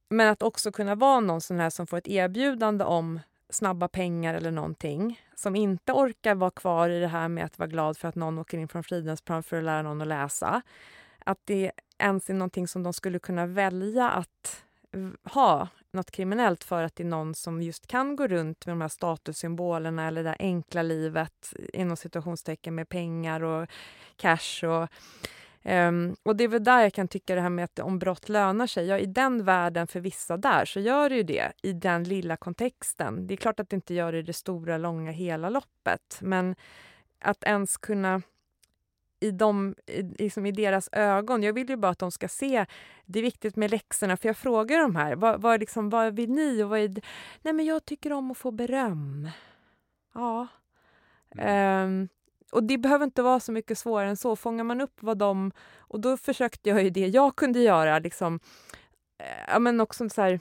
Men att också kunna vara någon sån här som får ett erbjudande om snabba pengar eller någonting. Som inte orkar vara kvar i det här med att vara glad för att någon åker in från Fridhemsplan för att lära någon att läsa. Att det ens är någonting som de skulle kunna välja att ha något kriminellt för att det är någon som just kan gå runt med de här statussymbolerna eller det enkla livet inom situationstecken med pengar och cash och Um, och det är väl där jag kan tycka det här med att om brott lönar sig. Ja, i den världen för vissa där så gör det ju det i den lilla kontexten. Det är klart att det inte gör det i det stora, långa, hela loppet. Men att ens kunna i, dem, liksom i deras ögon. Jag vill ju bara att de ska se. Det är viktigt med läxorna, för jag frågar de här. Vad, vad, liksom, vad vill ni? Och vad är, nej, men jag tycker om att få beröm. Ja. Um, och det behöver inte vara så mycket svårare än så. Fångar man upp vad de... Och då försökte jag ju det jag kunde göra, liksom, eh, ja, men också så här,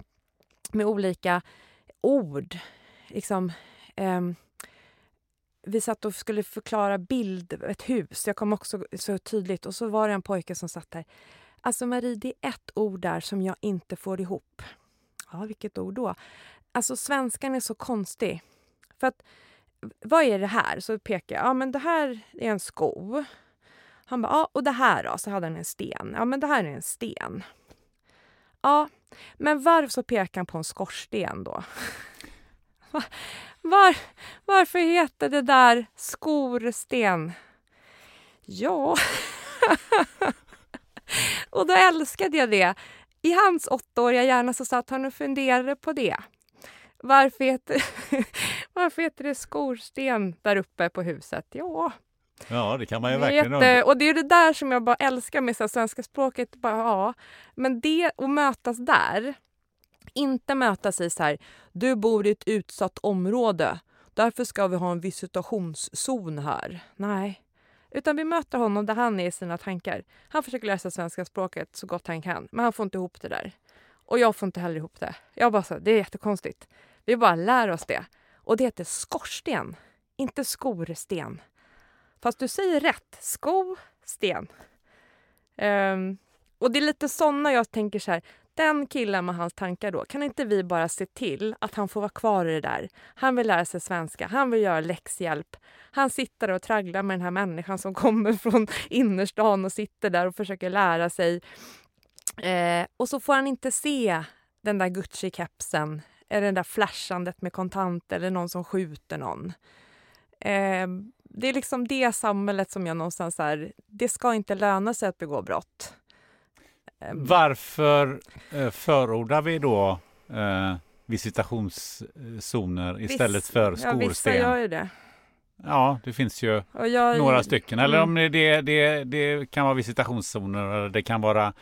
med olika ord. Liksom, eh, vi satt och skulle förklara bild, ett hus. Jag kom också så tydligt. Och så var det en pojke som satt där. Alltså Marie, det är ett ord där som jag inte får ihop. Ja, vilket ord då? Alltså svenskan är så konstig. För att vad är det här? Så pekar jag. Ja, men det här är en sko. Han bara, ja, och det här då? Så hade han en sten. Ja, men det här är en sten. Ja, men varför så pekar han på en skorsten då? Var, varför heter det där skorsten? Ja... och då älskade jag det. I hans åttaåriga hjärna så satt han och funderade på det. Varför heter, varför heter det skorsten där uppe på huset? Ja, Ja, det kan man ju verkligen jätte, Och det är det där som jag bara älskar med så svenska språket. Bara, ja. Men det, att mötas där, inte mötas i så här, du bor i ett utsatt område, därför ska vi ha en visitationszon här. Nej. Utan vi möter honom där han är i sina tankar. Han försöker läsa svenska språket så gott han kan, men han får inte ihop det där. Och jag får inte heller ihop det. Jag bara så, det är jättekonstigt. Vi bara lär oss det. Och det heter skorsten, inte skorsten. Fast du säger rätt. Sko, sten. Um, ehm, och det är lite såna jag tänker så här. Den killen med hans tankar då, kan inte vi bara se till att han får vara kvar i det där? Han vill lära sig svenska, han vill göra läxhjälp. Han sitter och tragglar med den här människan som kommer från innerstan och sitter där och försöker lära sig. Eh, och så får han inte se den där Gucci-kepsen eller det där flashandet med kontanter eller någon som skjuter någon. Eh, det är liksom det samhället som jag någonstans är, det ska inte löna sig att begå brott. Eh, Varför förordar vi då eh, visitationszoner istället Viss, för skorsten? Ja, vissa gör ju det. ja, det finns ju jag, några stycken. Eller mm. om det, det, det kan vara visitationszoner eller det kan vara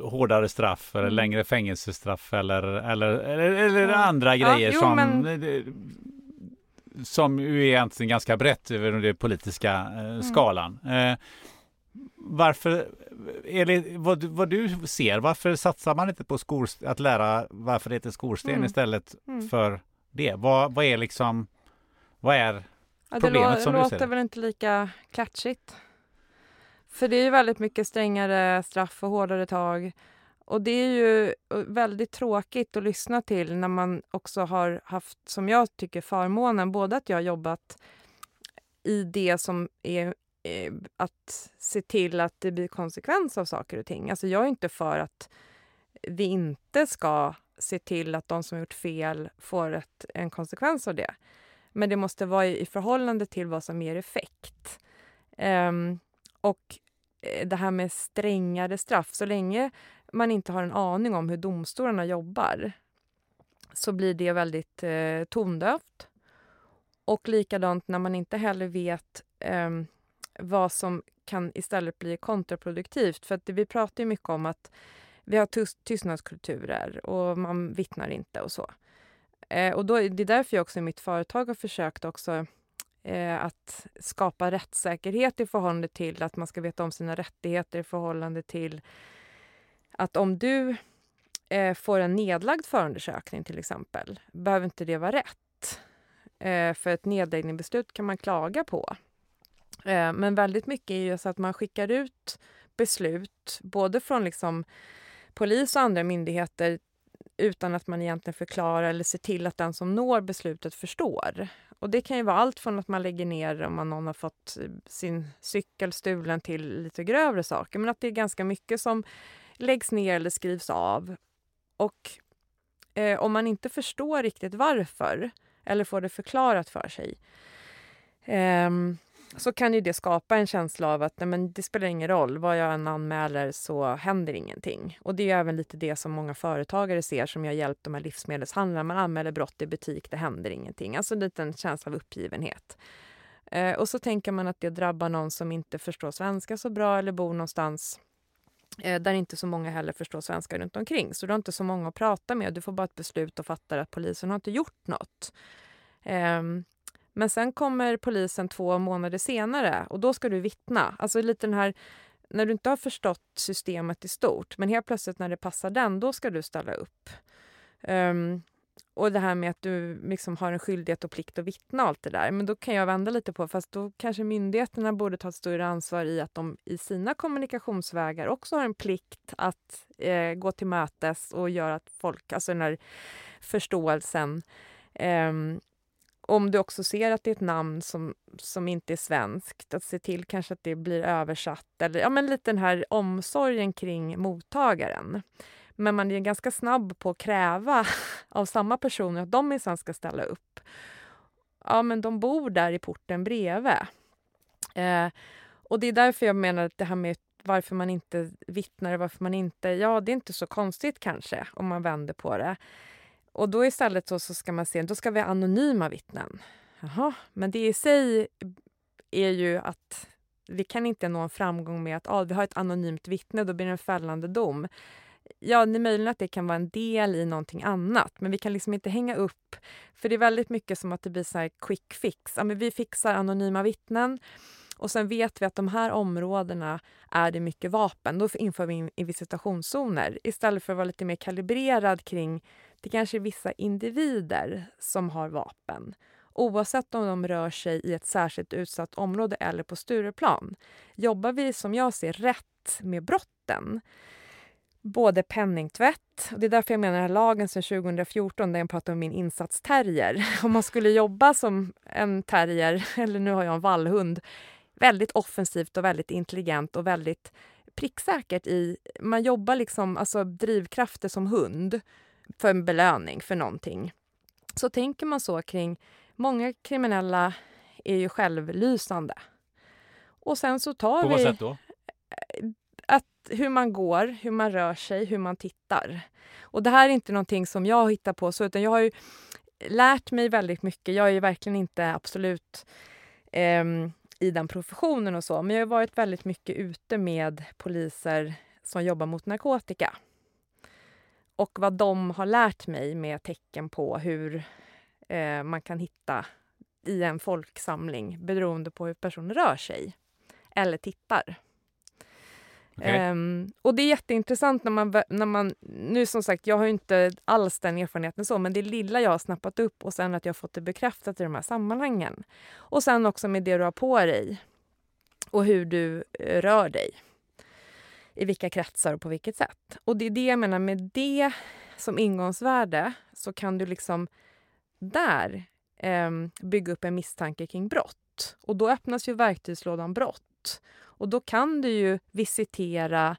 hårdare straff eller mm. längre fängelsestraff eller, eller, eller, eller ja. andra grejer ja, jo, som, men... som ju är egentligen ganska brett över den politiska eh, mm. skalan. Eh, varför, är vad, vad du ser, varför satsar man inte på skor, att lära varför det heter skorsten mm. istället mm. för det? Vad, vad är liksom, vad är ja, problemet som du ser det? låter väl inte lika klatschigt. För det är ju väldigt mycket strängare straff och hårdare tag. Och det är ju eh, väldigt tråkigt att lyssna till när man också har haft, som jag tycker, förmånen både att jag har jobbat i det som är eh, att se till att det blir konsekvens av saker och ting. Alltså jag är inte för att vi inte ska se till att de som gjort fel får ett, en konsekvens av det. Men det måste vara i, i förhållande till vad som ger effekt. Um, och Eh, det här med strängare straff, så länge man inte har en aning om hur domstolarna jobbar så blir det väldigt eh, tondövt. Och likadant när man inte heller vet eh, vad som kan istället bli kontraproduktivt. För att vi pratar ju mycket om att vi har tystnadskulturer och man vittnar inte och så. Eh, och då, det är därför jag också i mitt företag har försökt också eh, att skapa rättssäkerhet i förhållande till att man ska veta om sina rättigheter i förhållande till att om du eh, får en nedlagd förundersökning till exempel, behöver inte det vara rätt. Eh, för ett nedläggningsbeslut kan man klaga på. Eh, men väldigt mycket är ju så att man skickar ut beslut, både från liksom polis och andra myndigheter utan att man egentligen förklarar eller ser till att den som når beslutet förstår. Och Det kan ju vara allt från att man lägger ner om man någon har fått eh, sin cykel stulen till lite grövre saker. Men att det är ganska mycket som läggs ner eller skrivs av. Och eh, om man inte förstår riktigt varför eller får det förklarat för sig eh, så kan ju det skapa en känsla av att nej, men det spelar ingen roll. Vad jag än anmäler så händer ingenting. Och det är även lite det som många företagare ser som jag hjälpt de här livsmedelshandlarna. Man anmäler brott i butik, det händer ingenting. Alltså en liten känsla av uppgivenhet. Eh, och så tänker man att det drabbar någon som inte förstår svenska så bra eller bor någonstans eh, där inte så många heller förstår svenska runt omkring. Så du har inte så många att prata med. Du får bara ett beslut och fattar att polisen har inte gjort något. Eh, men sen kommer polisen två månader senare och då ska du vittna. Alltså lite den här när du inte har förstått systemet i stort, men helt plötsligt när det passar den, då ska du ställa upp. Um, och det här med att du liksom har en skyldighet och plikt att vittna allt det där. Men då kan jag vända lite på, fast då kanske myndigheterna borde ta ett större ansvar i att de i sina kommunikationsvägar också har en plikt att eh, gå till mötes och göra att folk, alltså den här förståelsen eh, om du också ser att det är ett namn som, som inte är svenskt, att se till kanske att det blir översatt. Eller ja, men lite den här omsorgen kring mottagaren. Men man är ganska snabb på att kräva av samma personer att de minsann ska ställa upp. Ja, men de bor där i porten bredvid. Eh, och det är därför jag menar att det här med varför man inte vittnar, varför man inte... Ja, det är inte så konstigt kanske om man vänder på det. Och då istället så, så ska man se, då ska vi ha anonyma vittnen. Jaha, men det i sig är ju att vi kan inte nå en framgång med att ah, vi har ett anonymt vittne, då blir det en fällande dom. Ja, det är möjligt att det kan vara en del i någonting annat, men vi kan liksom inte hänga upp... För det är väldigt mycket som att det blir så här quick fix. Ja, men vi fixar anonyma vittnen och sen vet vi att de här områdena är det mycket vapen. Då inför vi in visitationszoner istället för att vara lite mer kalibrerad kring det kanske är vissa individer som har vapen oavsett om de rör sig i ett särskilt utsatt område eller på Stureplan. Jobbar vi, som jag ser, rätt med brotten både penningtvätt, och det är därför jag menar den här lagen sedan 2014 där jag pratar om min insatsterrier. Om man skulle jobba som en terrier, eller nu har jag en vallhund, väldigt offensivt och väldigt intelligent och väldigt pricksäkert i... Man jobbar liksom, alltså drivkrafter som hund för en belöning för någonting. Så tänker man så kring... Många kriminella är ju självlysande. Och sen så tar På vi... vad sätt då? Att hur man går, hur man rör sig, hur man tittar. Och det här är inte någonting som jag hittar på, så, utan jag har ju lärt mig väldigt mycket. Jag är ju verkligen inte absolut eh, i den professionen och så, men jag har varit väldigt mycket ute med poliser som jobbar mot narkotika. Och vad de har lärt mig med tecken på hur eh, man kan hitta i en folksamling beroende på hur personen rör sig eller tittar. Okej. Um, och det är jätteintressant när man, när man... Nu som sagt, jag har inte alls den erfarenheten så, men det lilla jag har snappat upp och sen att jag har fått det bekräftat i de här sammanhangen. Och sen också med det du har på dig och hur du eh, rör dig. I vilka kretsar och på vilket sätt. Och det är det jag menar, med det som ingångsvärde så kan du liksom där eh, bygga upp en misstanke kring brott. Och då öppnas ju verktygslådan brott. Och då kan du ju visitera,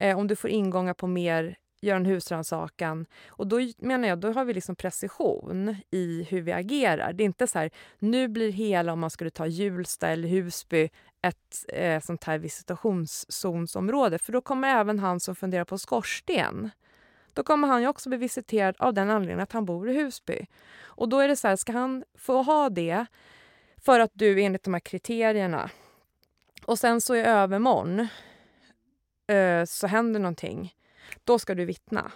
eh, om du får ingångar på mer, gör en husrannsakan. Och då menar jag, då har vi liksom precision i hur vi agerar. Det är inte så här, nu blir hela, om man skulle ta Hjulsta eller Husby, ett eh, sånt här visitationszonsområde. För då kommer även han som funderar på skorsten då kommer han ju också bli visiterad av den anledningen att han bor i Husby. Och då är det så här, ska han få ha det för att du enligt de här kriterierna och sen så i övermorgon eh, så händer någonting, då ska du vittna.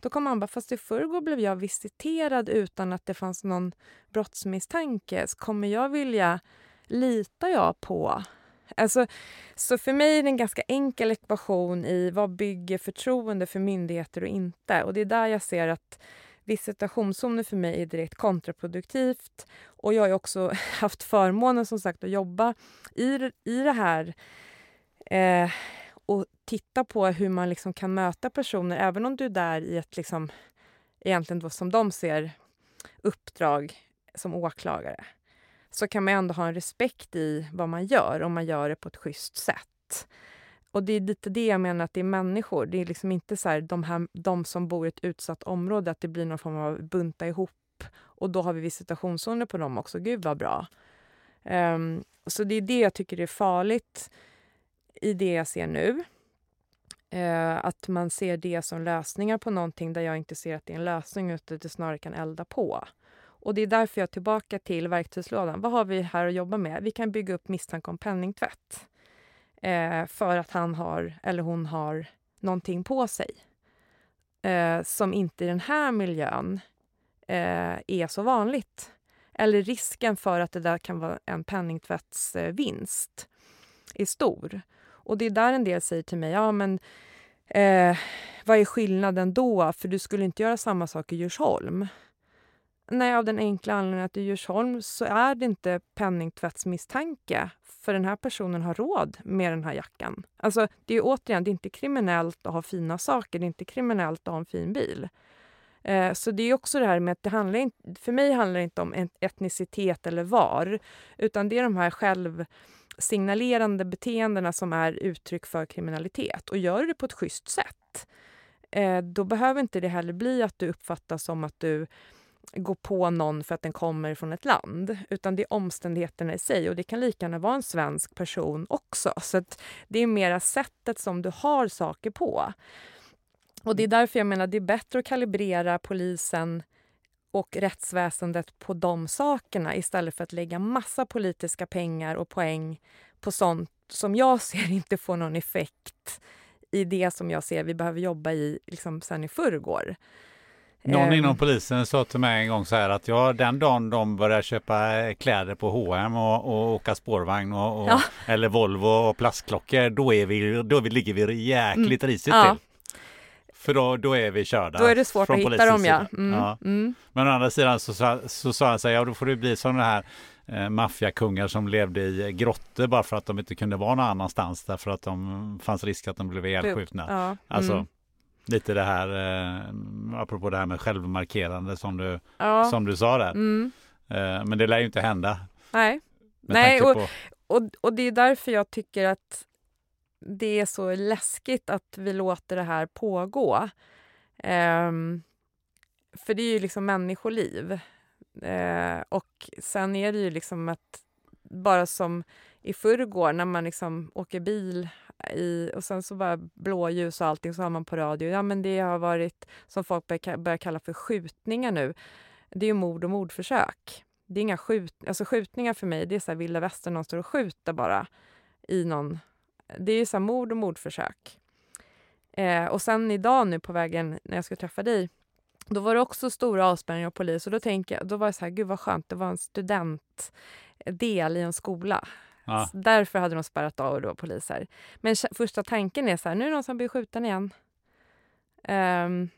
Då kom han bara, fast i förrgår blev jag visiterad utan att det fanns någon brottsmisstanke. Så kommer jag vilja, litar jag på Alltså, så för mig är det en ganska enkel ekvation i vad bygger förtroende för myndigheter och inte. Och det är där jag ser att visitationszoner för mig är direkt kontraproduktivt. Och jag har ju också haft förmånen som sagt att jobba i, i det här eh, och titta på hur man liksom kan möta personer, även om du är där i ett, liksom, egentligen då som de ser, uppdrag som åklagare så kan man ändå ha en respekt i vad man gör om man gör det på ett schysst sätt. Och det är lite det jag menar att det är människor. Det är liksom inte så här, de, här, de som bor i ett utsatt område, att det blir någon form av bunta ihop och då har vi visitationszoner på dem också. Gud vad bra. Um, så det är det jag tycker är farligt i det jag ser nu. Eh, att man ser det som lösningar på någonting där jag inte ser att det är en lösning utan att det snarare kan elda på. Och det är därför jag är tillbaka till verktygslådan. Vad har vi här att jobba med? Vi kan bygga upp misstanke om penningtvätt. Eh, för att han har, eller hon har, någonting på sig. Eh, som inte i den här miljön eh, är så vanligt. Eller risken för att det där kan vara en penningtvättsvinst eh, är stor. Och det är där en del säger till mig, ja men eh, vad är skillnaden då? För du skulle inte göra samma sak i Djursholm. Nej, av den enkla anledningen att i Djursholm så är det inte penningtvättsmisstanke för den här personen har råd med den här jackan. Alltså, det är återigen, det är inte kriminellt att ha fina saker, det är inte kriminellt att ha en fin bil. Eh, så det är också det här med att det handlar inte, för mig handlar det inte om etnicitet eller var, utan det är de här självsignalerande beteendena som är uttryck för kriminalitet. Och gör du det på ett schysst sätt, eh, då behöver inte det heller bli att du uppfattas som att du gå på någon för att den kommer från ett land, utan det är omständigheterna i sig. Och det kan lika gärna vara en svensk person också. Så det är mera sättet som du har saker på. Och det är därför jag menar det är bättre att kalibrera polisen och rättsväsendet på de sakerna istället för att lägga massa politiska pengar och poäng på sånt som jag ser inte får någon effekt i det som jag ser vi behöver jobba i liksom sen i förrgår. Någon Ehm. inom polisen sa till mig en gång så här att ja, den dagen de börjar köpa kläder på H&M och, och åka spårvagn och, och Ja. eller Volvo och plastklockor, då, är vi, då ligger vi jäkligt risigt Ja. För då, då är vi körda. Då är det svårt att hitta dem, ja. Mm, ja. mm. Men å andra sidan så, sa- så sa han så här, ja då får det bli sådana här eh, maffiakungar som levde i grottor bara för att de inte kunde vara någon annanstans därför att de fanns risk att de blev ihjälskjutna. Ja, Alltså mm. lite det här, eh, apropå det här med självmarkerande som du, ja. som du sa där. Mm. Eh, men det lär ju inte hända. Nej, Nej, tanke på, och, och det är därför jag tycker att det är så läskigt att vi låter det här pågå. Um, för det är ju liksom människoliv. Uh, och sen är det ju liksom att bara som i förrgår när man liksom åker bil i, och sen så bara blåljus och allting så har man på radio, ja men det har varit som folk börjar kalla för skjutningar nu. det är ju mord och mordförsök. Det är inga skjut, alltså skjutningar för mig, det är så här vilda västern, någon står och skjuter bara i någon... Det är ju så mord och mordförsök. Eh, och sen idag nu på vägen när jag ska träffa dig, då var det också stora avspärrningar av polis och då, tänker jag, då var jag så här, gud vad skönt, det var en studentdel i en skola. Ja. Därför hade de spärrat av och då poliser. Men första tanken är så här, nu är det någon som blir skjuten igen. Um,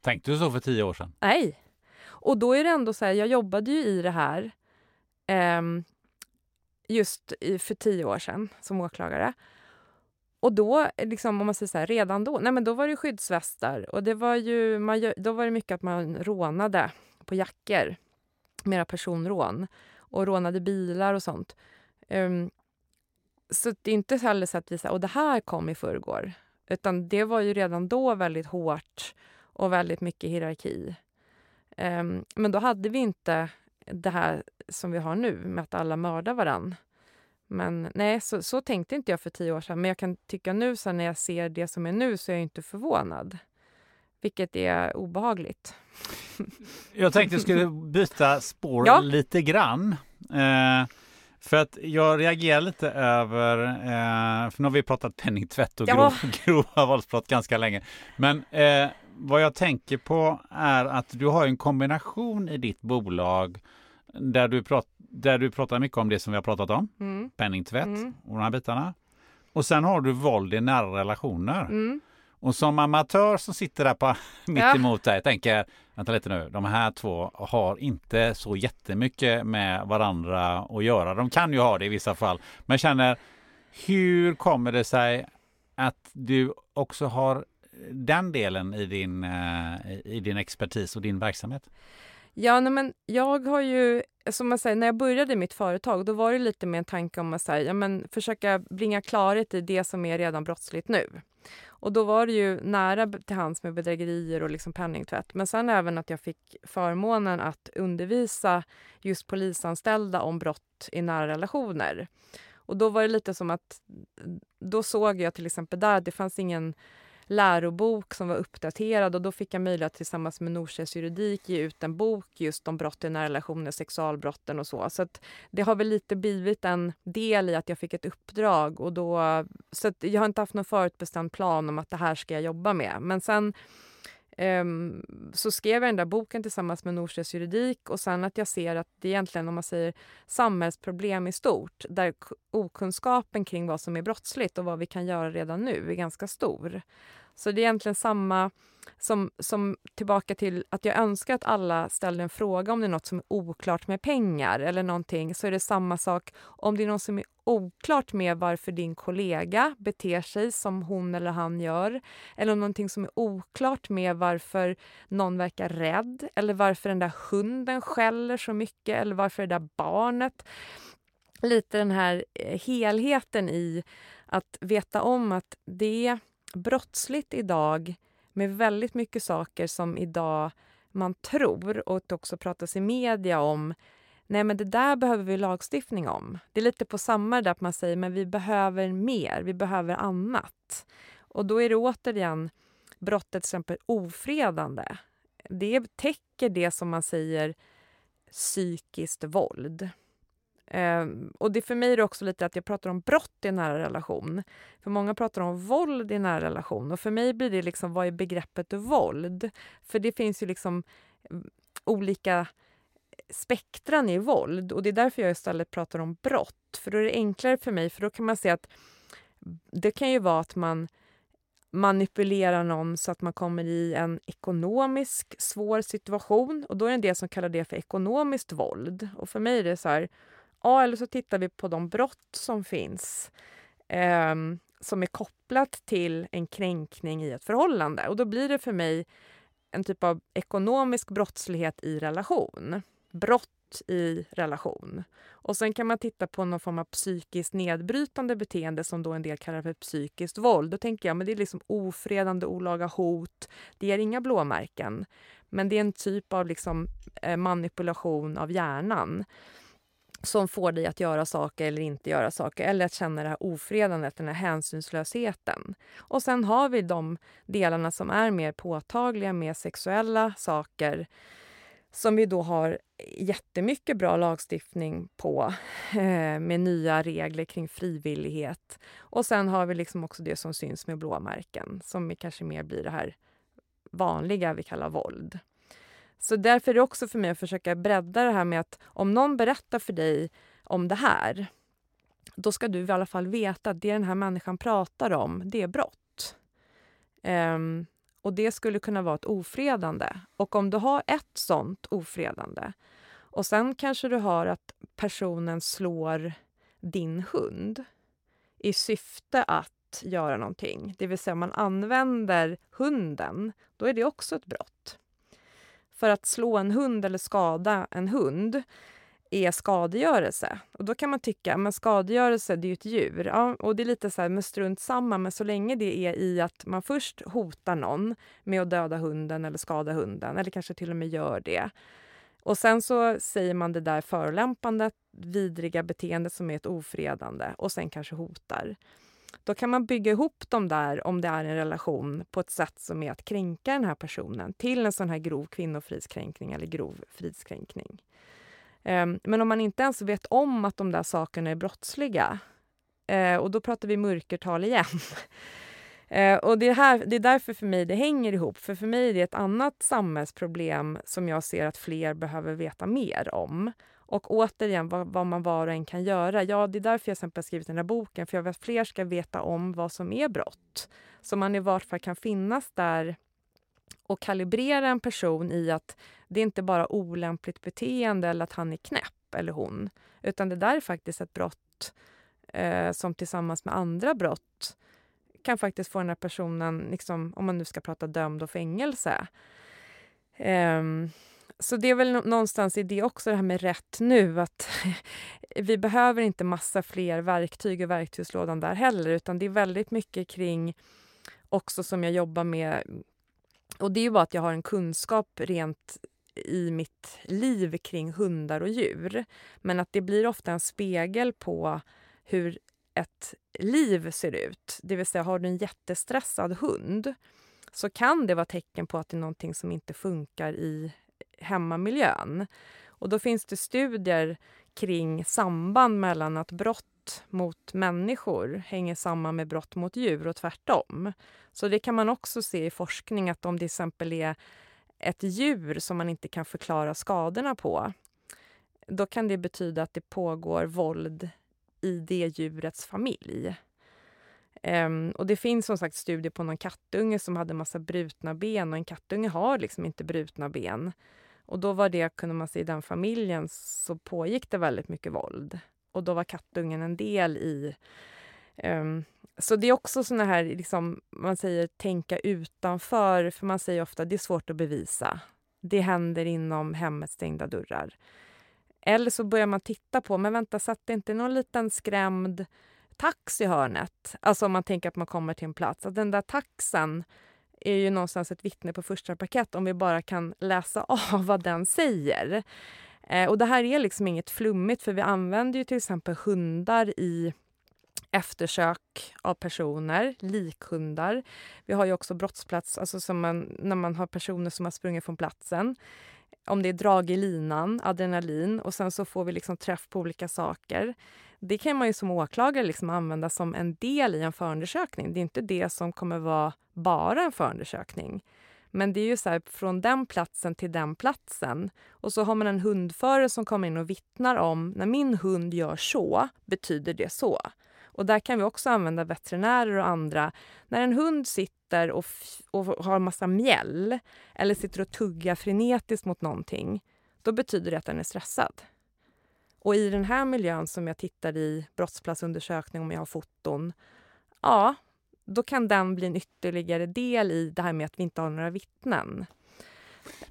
Tänkte du så för tio år sedan? Nej. Och då är det ändå så här, jag jobbade ju i det här um, just i, för tio år sedan som åklagare. Och då, liksom, om man säger så här, redan då, nej men då var det skyddsvästar och det var ju, man, då var det mycket att man rånade på jackor, mera personrån och rånade bilar och sånt. Um, så det är inte heller så att vi säger, och det här kom i förrgår. Utan det var ju redan då väldigt hårt och väldigt mycket hierarki. Um, men då hade vi inte det här som vi har nu med att alla mördar varann. Men nej, så, så tänkte inte jag för tio år sedan. Men jag kan tycka nu så när jag ser det som är nu så är jag inte förvånad. Vilket är obehagligt. Jag tänkte jag skulle byta spår ja. lite grann. Eh, för att jag reagerar lite över, eh, för nu har vi pratat penningtvätt och grov, ja. grova våldsbrott ganska länge. Men eh, vad jag tänker på är att du har en kombination i ditt bolag där du, prat, där du pratar mycket om det som vi har pratat om, mm. penningtvätt mm. och de här bitarna. Och sen har du våld i nära relationer. Mm. Och som amatör som sitter där på, mitt ja. emot dig tänker, vänta lite nu, de här två har inte så jättemycket med varandra att göra. De kan ju ha det i vissa fall. Men känner, hur kommer det sig att du också har den delen i din, eh, i din expertis och din verksamhet? Ja, men jag har ju, som man säger, när jag började mitt företag, då var det lite med en tanke om att här, ja, men, försöka bringa klarhet i det som är redan brottsligt nu. Och då var det ju nära till hands med bedrägerier och liksom penningtvätt. Men sen även att jag fick förmånen att undervisa just polisanställda om brott i nära relationer. Och då var det lite som att, då såg jag till exempel där att det fanns ingen lärobok som var uppdaterad och då fick jag möjlighet tillsammans med Norstedts juridik ge ut en bok just om brott i nära relationer, sexualbrotten och så. Så det har väl lite blivit en del i att jag fick ett uppdrag och då, så jag har inte haft någon förutbestämd plan om att det här ska jag jobba med. Men sen Um, så skrev jag den där boken tillsammans med Norstedts juridik och sen att jag ser att det egentligen, om man säger samhällsproblem i stort, där okunskapen kring vad som är brottsligt och vad vi kan göra redan nu är ganska stor. Så det är egentligen samma som, som tillbaka till att jag önskar att alla ställer en fråga om det är något som är oklart med pengar eller någonting, så är det samma sak om det är något som är oklart med varför din kollega beter sig som hon eller han gör eller någonting som är oklart med varför någon verkar rädd eller varför den där hunden skäller så mycket eller varför det där barnet... Lite den här eh, helheten i att veta om att det är brottsligt idag med väldigt mycket saker som idag man tror och också pratas i media om Nej, men det där behöver vi lagstiftning om. Det är lite på samma där att man säger men vi behöver mer, vi behöver annat. Och då är det återigen brottet till exempel ofredande. Det täcker det som man säger psykiskt våld. Eh, och det för mig är det också lite att jag pratar om brott i en nära relation. För många pratar om våld i en nära relation och för mig blir det liksom, vad är begreppet våld? För det finns ju liksom mm, olika spektran i våld och det är därför jag istället pratar om brott. För då är det enklare för mig, för då kan man se att det kan ju vara att man manipulerar någon så att man kommer i en ekonomisk svår situation och då är det en del som kallar det för ekonomiskt våld. Och för mig är det så här, ja, eller så tittar vi på de brott som finns eh, som är kopplat till en kränkning i ett förhållande och då blir det för mig en typ av ekonomisk brottslighet i relation brott i relation. Och sen kan man titta på någon form av psykiskt nedbrytande beteende som då en del kallar för psykiskt våld. Då tänker jag men det är liksom ofredande, olaga hot. Det ger inga blåmärken. Men det är en typ av liksom, eh, manipulation av hjärnan som får dig att göra saker eller inte göra saker eller att känna det här ofredandet, den här hänsynslösheten. Och sen har vi de delarna som är mer påtagliga med sexuella saker som vi då har jättemycket bra lagstiftning på eh, med nya regler kring frivillighet. Och sen har vi liksom också det som syns med blåmärken som kanske mer blir det här vanliga vi kallar våld. Så därför är det också för mig att försöka bredda det här med att om någon berättar för dig om det här, då ska du i alla fall veta att det den här människan pratar om, det är brott. Um, och det skulle kunna vara ett ofredande. Och om du har ett sånt ofredande och sen kanske du har att personen slår din hund i syfte att göra någonting, det vill säga man använder hunden, då är det också ett brott. För att slå en hund eller skada en hund är skadegörelse. Och då kan man tycka men skadegörelse det är ju ett djur. Ja, och det är lite så här, men strunt samma. Men så länge det är i att man först hotar någon med att döda hunden eller skada hunden eller kanske till och med gör det. Och sen så säger man det där förolämpande, vidriga beteendet som är ett ofredande och sen kanske hotar. Då kan man bygga ihop dem där, om det är en relation, på ett sätt som är att kränka den här personen till en sån här grov kvinnofridskränkning eller grov fridskränkning. Ehm, men om man inte ens vet om att de där sakerna är brottsliga, eh, och då pratar vi mörkertal igen. Eh, och det, här, det är därför för mig det hänger ihop. För för mig är det ett annat samhällsproblem som jag ser att fler behöver veta mer om. Och återigen, vad, vad, man var och en kan göra. Ja, det är därför jag exempel skrivit den här boken. För jag vill att fler ska veta om vad som är brott. Så man i vart fall kan finnas där och kalibrera en person i att det är inte bara olämpligt beteende eller att han är knäpp eller hon. Utan det där är faktiskt ett brott eh, som tillsammans med andra brott kan faktiskt få den här personen, liksom, om man nu ska prata dömd och fängelse. Eh, så det är väl någonstans i det också, det här med rätt nu. Att vi behöver inte massa fler verktyg i verktygslådan där heller, utan det är väldigt mycket kring också som jag jobbar med och det är ju bara att jag har en kunskap rent i mitt liv kring hundar och djur. Men att det blir ofta en spegel på hur ett liv ser ut. Det vill säga, har du en jättestressad hund så kan det vara tecken på att det är någonting som inte funkar i hemmamiljön. Och då finns det studier kring samband mellan att brott mot människor hänger samman med brott mot djur och tvärtom. Så det kan man också se i forskning att om det till exempel är ett djur som man inte kan förklara skadorna på, då kan det betyda att det pågår våld i det djurets familj. Um, och det finns som sagt studier på någon kattunge som hade massa brutna ben och en kattunge har liksom inte brutna ben. Och då var det, kunde man se i den familjen, så pågick det väldigt mycket våld. Och då var kattungen en del i... Um, så det är också såna här, liksom, man säger tänka utanför, för man säger ofta det är svårt att bevisa. Det händer inom hemmets stängda dörrar. Eller så börjar man titta på, men vänta, satt det inte någon liten skrämd tax i hörnet? Alltså om man tänker att man kommer till en plats, att den där taxen är ju någonstans ett vittne på första parkett om vi bara kan läsa av vad den säger. Eh, och det här är liksom inget flummigt för vi använder ju till exempel hundar i eftersök av personer, likhundar. Vi har ju också brottsplats, alltså som man, när man har personer som har sprungit från platsen. Om det är drag i linan, adrenalin och sen så får vi liksom träff på olika saker. Det kan man ju som åklagare liksom använda som en del i en förundersökning. Det är inte det som kommer vara bara en förundersökning. Men det är ju så här, från den platsen till den platsen. Och så har man en hundförare som kommer in och vittnar om när min hund gör så, betyder det så. Och där kan vi också använda veterinärer och andra. När en hund sitter och, och har massa mjäll eller sitter och tuggar frenetiskt mot någonting, då betyder det att den är stressad. Och i den här miljön som jag tittar i, brottsplatsundersökning om jag har foton, ja, då kan den bli en ytterligare del i det här med att vi inte har några vittnen.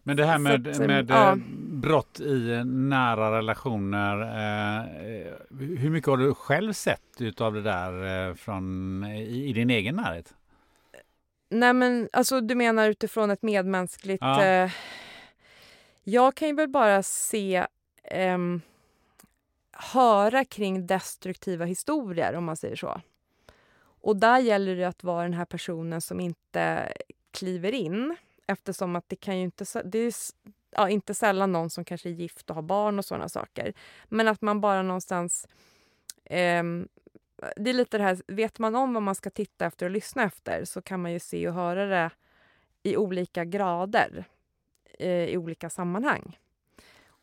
Men det här med, att, med ja. Eh, brott i nära relationer, eh, hur mycket har du själv sett av det där eh, från, i, i, din egen närhet? Nej men alltså du menar utifrån ett medmänskligt... Ja. Eh, jag kan ju väl bara se, ehm, höra kring destruktiva historier om man säger så. Och där gäller det att vara den här personen som inte kliver in eftersom att det kan ju inte... Det är, ja, inte sällan någon som kanske är gift och har barn och sådana saker. Men att man bara någonstans... Eh, det är lite det här, vet man om vad man ska titta efter och lyssna efter så kan man ju se och höra det i olika grader, eh, i olika sammanhang.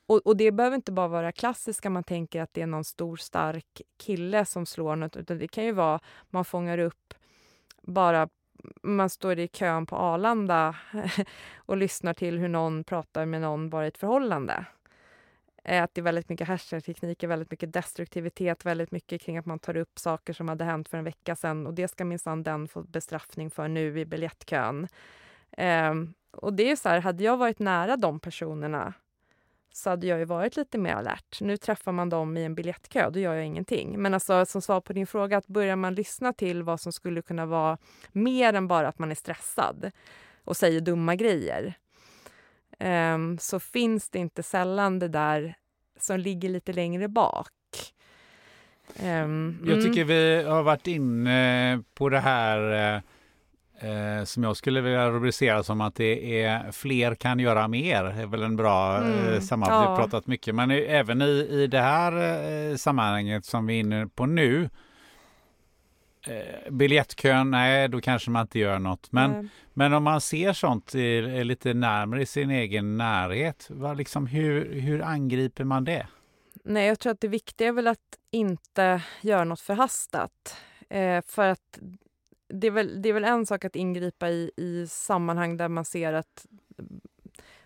Och, och, det behöver inte bara vara klassiska, man tänker att det är någon stor stark kille som slår något, utan det kan ju vara man fångar upp bara man står i kön på Arlanda och lyssnar till hur någon pratar med någon bara i ett förhållande. Eh, att det är väldigt mycket härskartekniker, väldigt mycket destruktivitet, väldigt mycket kring att man tar upp saker som hade hänt för en vecka sedan och det ska minsann den få bestraffning för nu i biljettkön. Um, och det är så här, hade jag varit nära de personerna så hade jag ju varit lite mer alert. Nu träffar man dem i en biljettkö, då gör jag ingenting. Men alltså, som svar på din fråga, att börjar man lyssna till vad som skulle kunna vara mer än bara att man är stressad och säger dumma grejer, um, så finns det inte sällan det där som ligger lite längre bak. Um, jag tycker mm. vi har varit inne på det här eh, som jag skulle vilja rubricera som att det är fler kan göra mer. Det är väl en bra eh, mm. eh, sammanhang. Vi har pratat mycket, men även i, i det här eh, sammanhanget som vi är inne på nu. Eh, biljettkön, nej, då kanske man inte gör något. Men, men om man ser sånt i, lite närmare i sin egen närhet, vad, liksom, hur, hur angriper man det? Nej, jag tror att det viktiga är väl att inte göra något förhastat. Eh, för att det är, väl, det är väl en sak att ingripa i, i sammanhang där man ser att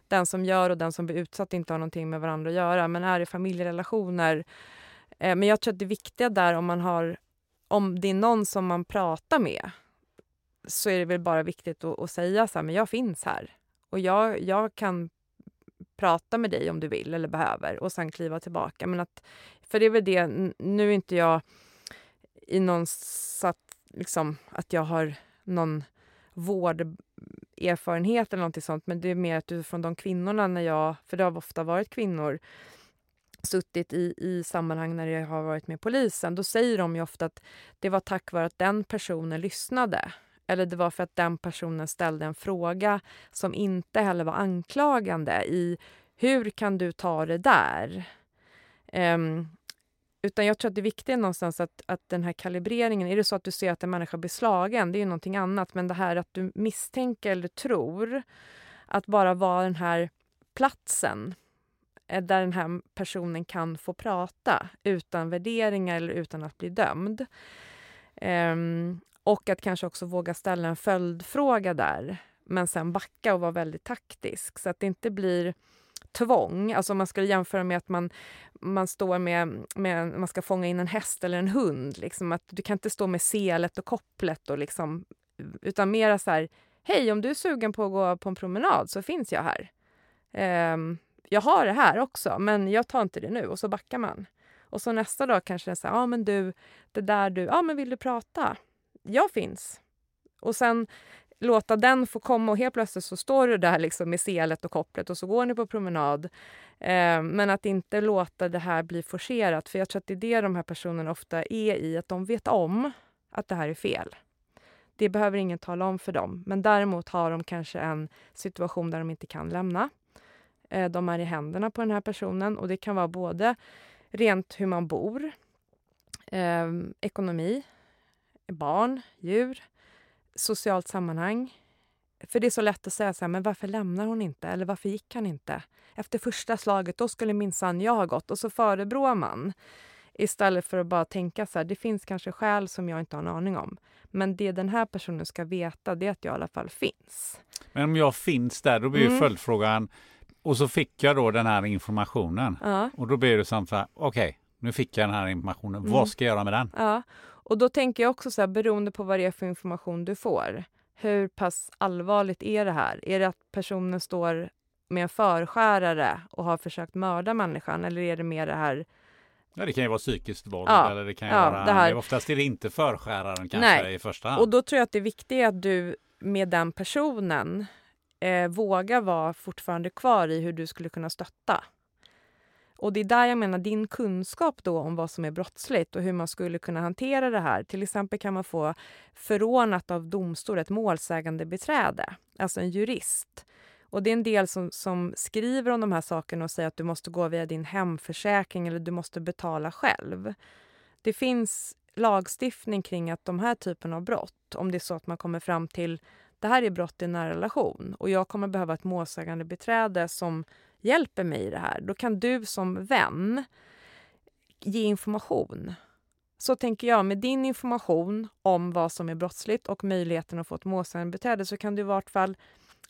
den som gör och den som blir utsatt inte har någonting med varandra att göra. Men är det familjerelationer... Eh, men jag tror att det viktiga där om man har... Om det är någon som man pratar med så är det väl bara viktigt att, att säga så här, men jag finns här. Och jag, jag kan prata med dig om du vill eller behöver och sen kliva tillbaka. Men att, för det är väl det, nu är inte jag i någon satt liksom, att jag har någon vårderfarenhet mm, eller någonting sånt. Men det är mer att utifrån de kvinnorna, när jag, för det har ofta varit kvinnor, suttit i, i sammanhang när jag har varit med polisen, då säger de ju ofta att det var tack vare att den personen lyssnade. Eller det var för att den personen ställde en fråga som inte heller var anklagande i hur kan du ta det där? Um, utan jag tror att det viktiga är någonstans att, att den här kalibreringen, är det så att du ser att en människa blir slagen, det är ju någonting annat. Men det här att du misstänker eller tror att bara vara den här platsen eh, där den här personen kan få prata utan värderingar eller utan att bli dömd. Um, och att kanske också våga ställa en följdfråga där, men sen backa och vara väldigt taktisk så att det inte blir tvång. Alltså om man skulle jämföra med att man, man står med, med, man ska fånga in en häst eller en hund. Liksom att du kan inte stå med selet och kopplet och liksom, utan mera så här, hej om du är sugen på att gå på en promenad så finns jag här. Um, jag har det här också, men jag tar inte det nu och så backar man. Och så nästa dag kanske det är så här, ja men du, det där du, ja men vill du prata? Jag finns. Och sen låta den få komma och helt plötsligt så står du där liksom med selet och kopplet och så går ni på promenad. Eh, men att inte låta det här bli forcerat, för jag tror att det är det de här personerna ofta är i, att de vet om att det här är fel. Det behöver ingen tala om för dem, men däremot har de kanske en situation där de inte kan lämna. Eh, de är i händerna på den här personen och det kan vara både rent hur man bor, eh, ekonomi, barn, djur, socialt sammanhang. För det är så lätt att säga så här, men varför lämnar hon inte? Eller varför gick han inte? Efter första slaget, då skulle minsann jag ha gått. Och så förebrår man. Istället för att bara tänka så här, det finns kanske skäl som jag inte har en aning om. Men det den här personen ska veta, det är att jag i alla fall finns. Men om jag finns där, då blir mm. ju följdfrågan, och så fick jag då den här informationen. Ja. Och då blir det som så här, okej, okay, nu fick jag den här informationen, mm. vad ska jag göra med den? Ja. Och då tänker jag också så här, beroende på vad det är för information du får. Hur pass allvarligt är det här? Är det att personen står med en förskärare och har försökt mörda människan eller är det mer det här Ja, det kan ju vara psykiskt våld ja, eller det kan ju ja, vara... Det här... Oftast är det inte förskäraren kanske Nej. i första hand. Och då tror jag att det viktiga är att du med den personen eh, vågar vara fortfarande kvar i hur du skulle kunna stötta. Och det är där jag menar din kunskap då om vad som är brottsligt och hur man skulle kunna hantera det här. Till exempel kan man få förordnat av domstol ett målsägande beträde, alltså en jurist. Och det är en del som, som skriver om de här sakerna och säger att du måste gå via din hemförsäkring eller du måste betala själv. Det finns lagstiftning kring att de här typen av brott, om det är så att man kommer fram till det här är brott i nära relation och jag kommer behöva ett målsägande beträde som hjälper mig i det här. Då kan du som vän ge information. Så tänker jag, med din information om vad som är brottsligt och möjligheten att få ett målsägande beträde så kan du i vart fall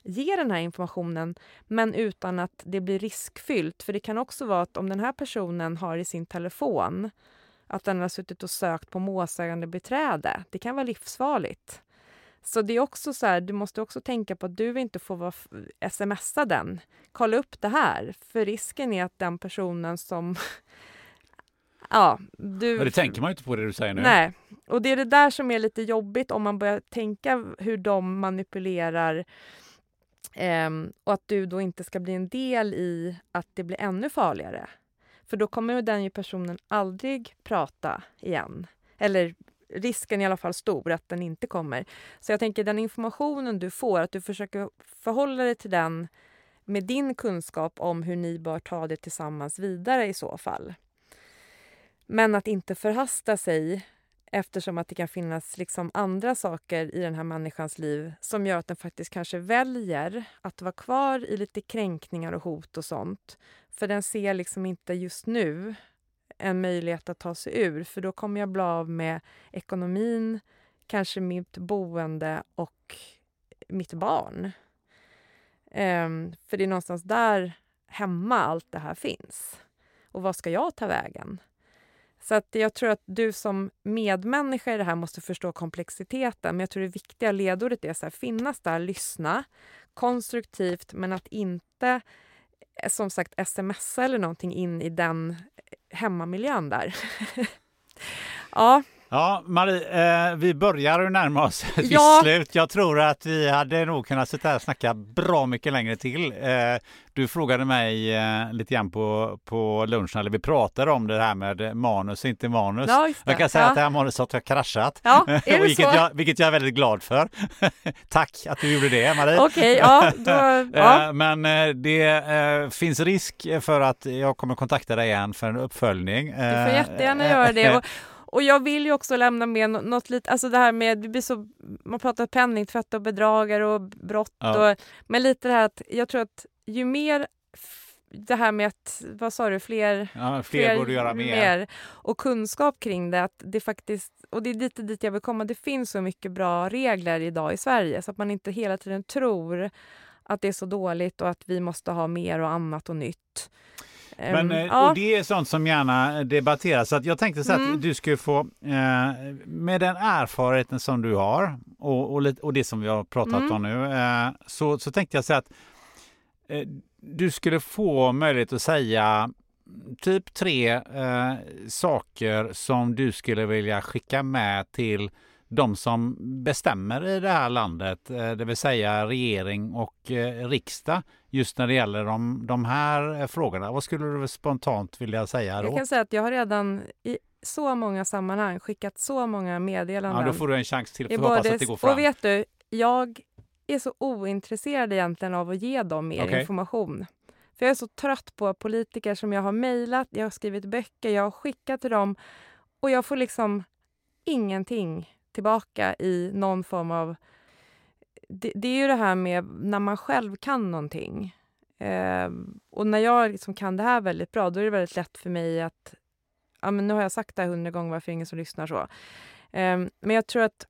ge den här informationen, men utan att det blir riskfyllt. För det kan också vara att om den här personen har i sin telefon att den har suttit och sökt på målsägande beträde. Det kan vara livsfarligt. Så det är också så här, du måste också tänka på att du inte får vara smsa den. Kolla upp det här, för risken är att den personen som... ja, du... Men det tänker man ju inte på det du säger nu. Nej, och det är det där som är lite jobbigt om man börjar tänka hur de manipulerar Um, och att du då inte ska bli en del i att det blir ännu farligare. För då kommer den ju personen aldrig prata igen. Eller risken är i alla fall stor att den inte kommer. Så jag tänker den informationen du får, att du försöker förhålla dig till den med din kunskap om hur ni bör ta det tillsammans vidare i så fall. Men att inte förhasta sig eftersom att det kan finnas liksom andra saker i den här människans liv som gör att den faktiskt kanske väljer att vara kvar i lite kränkningar och hot och sånt. För den ser liksom inte just nu en möjlighet att ta sig ur för då kommer jag bli av med ekonomin, kanske mitt boende och mitt barn. Um, för det är någonstans där hemma allt det här finns. Och vad ska jag ta vägen? Så att jag tror att du som medmänniska i det här måste förstå komplexiteten. Men jag tror det viktiga ledordet är att finnas där, lyssna konstruktivt men att inte Eh, som sagt smsa eller någonting in i den eh, hemmamiljön där. ja. Ja, Marie, eh, vi börjar närma oss ett ja. slut. Jag tror att vi hade nog kunnat sitta här och snacka bra mycket längre till. Eh, du frågade mig eh, lite grann på, på lunchen, eller vi pratade om det här med manus, inte manus. Ja, jag kan säga ja. att det här manuset har kraschat, ja, vilket, jag, vilket jag är väldigt glad för. Tack att du gjorde det, Marie. Okej, okay, ja, då. Eh, men eh, det eh, finns risk för att jag kommer kontakta dig igen för en uppföljning. Du får jättegärna göra det. Och, och jag vill ju också lämna med något lite, alltså det här med, det blir så, man pratar penningtvätt och bedragare och brott ja. och, men lite det här att jag tror att ju mer det här med att, vad sa du, fler, ja, fler, fler borde göra mer. mer. Och kunskap kring det, att det faktiskt, och det är lite dit jag vill komma, det finns så mycket bra regler idag i Sverige så att man inte hela tiden tror att det är så dåligt och att vi måste ha mer och annat och nytt. Men, um, ja. och det är sånt som gärna debatteras. Så att jag tänkte så att mm. du skulle få, eh, med den erfarenheten som du har och, och, och det som vi har pratat mm. om nu, eh, så, så tänkte jag säga att eh, du skulle få möjlighet att säga typ tre saker som du skulle vilja skicka med till de som bestämmer i det här landet, eh, det vill säga regering och eh, riksdag, just när det gäller de, de här eh, frågorna. Vad skulle du spontant vilja säga då? Jag kan säga att jag har redan i så många sammanhang skickat så många meddelanden. Ja, då får du en chans till. Får hoppas att det går fram. Och vet du, jag är så ointresserad egentligen av att ge dem mer okay. information. För jag är så trött på politiker som jag har mejlat, jag har skrivit böcker, jag har skickat till dem och jag får liksom ingenting tillbaka i någon form av... Det, det är ju det här med när man själv kan någonting. Eh, och när jag liksom kan det här väldigt bra, då är det väldigt lätt för mig att... Ja, men nu har jag sagt det här hundra gånger, varför ingen som lyssnar så? Eh, men jag tror att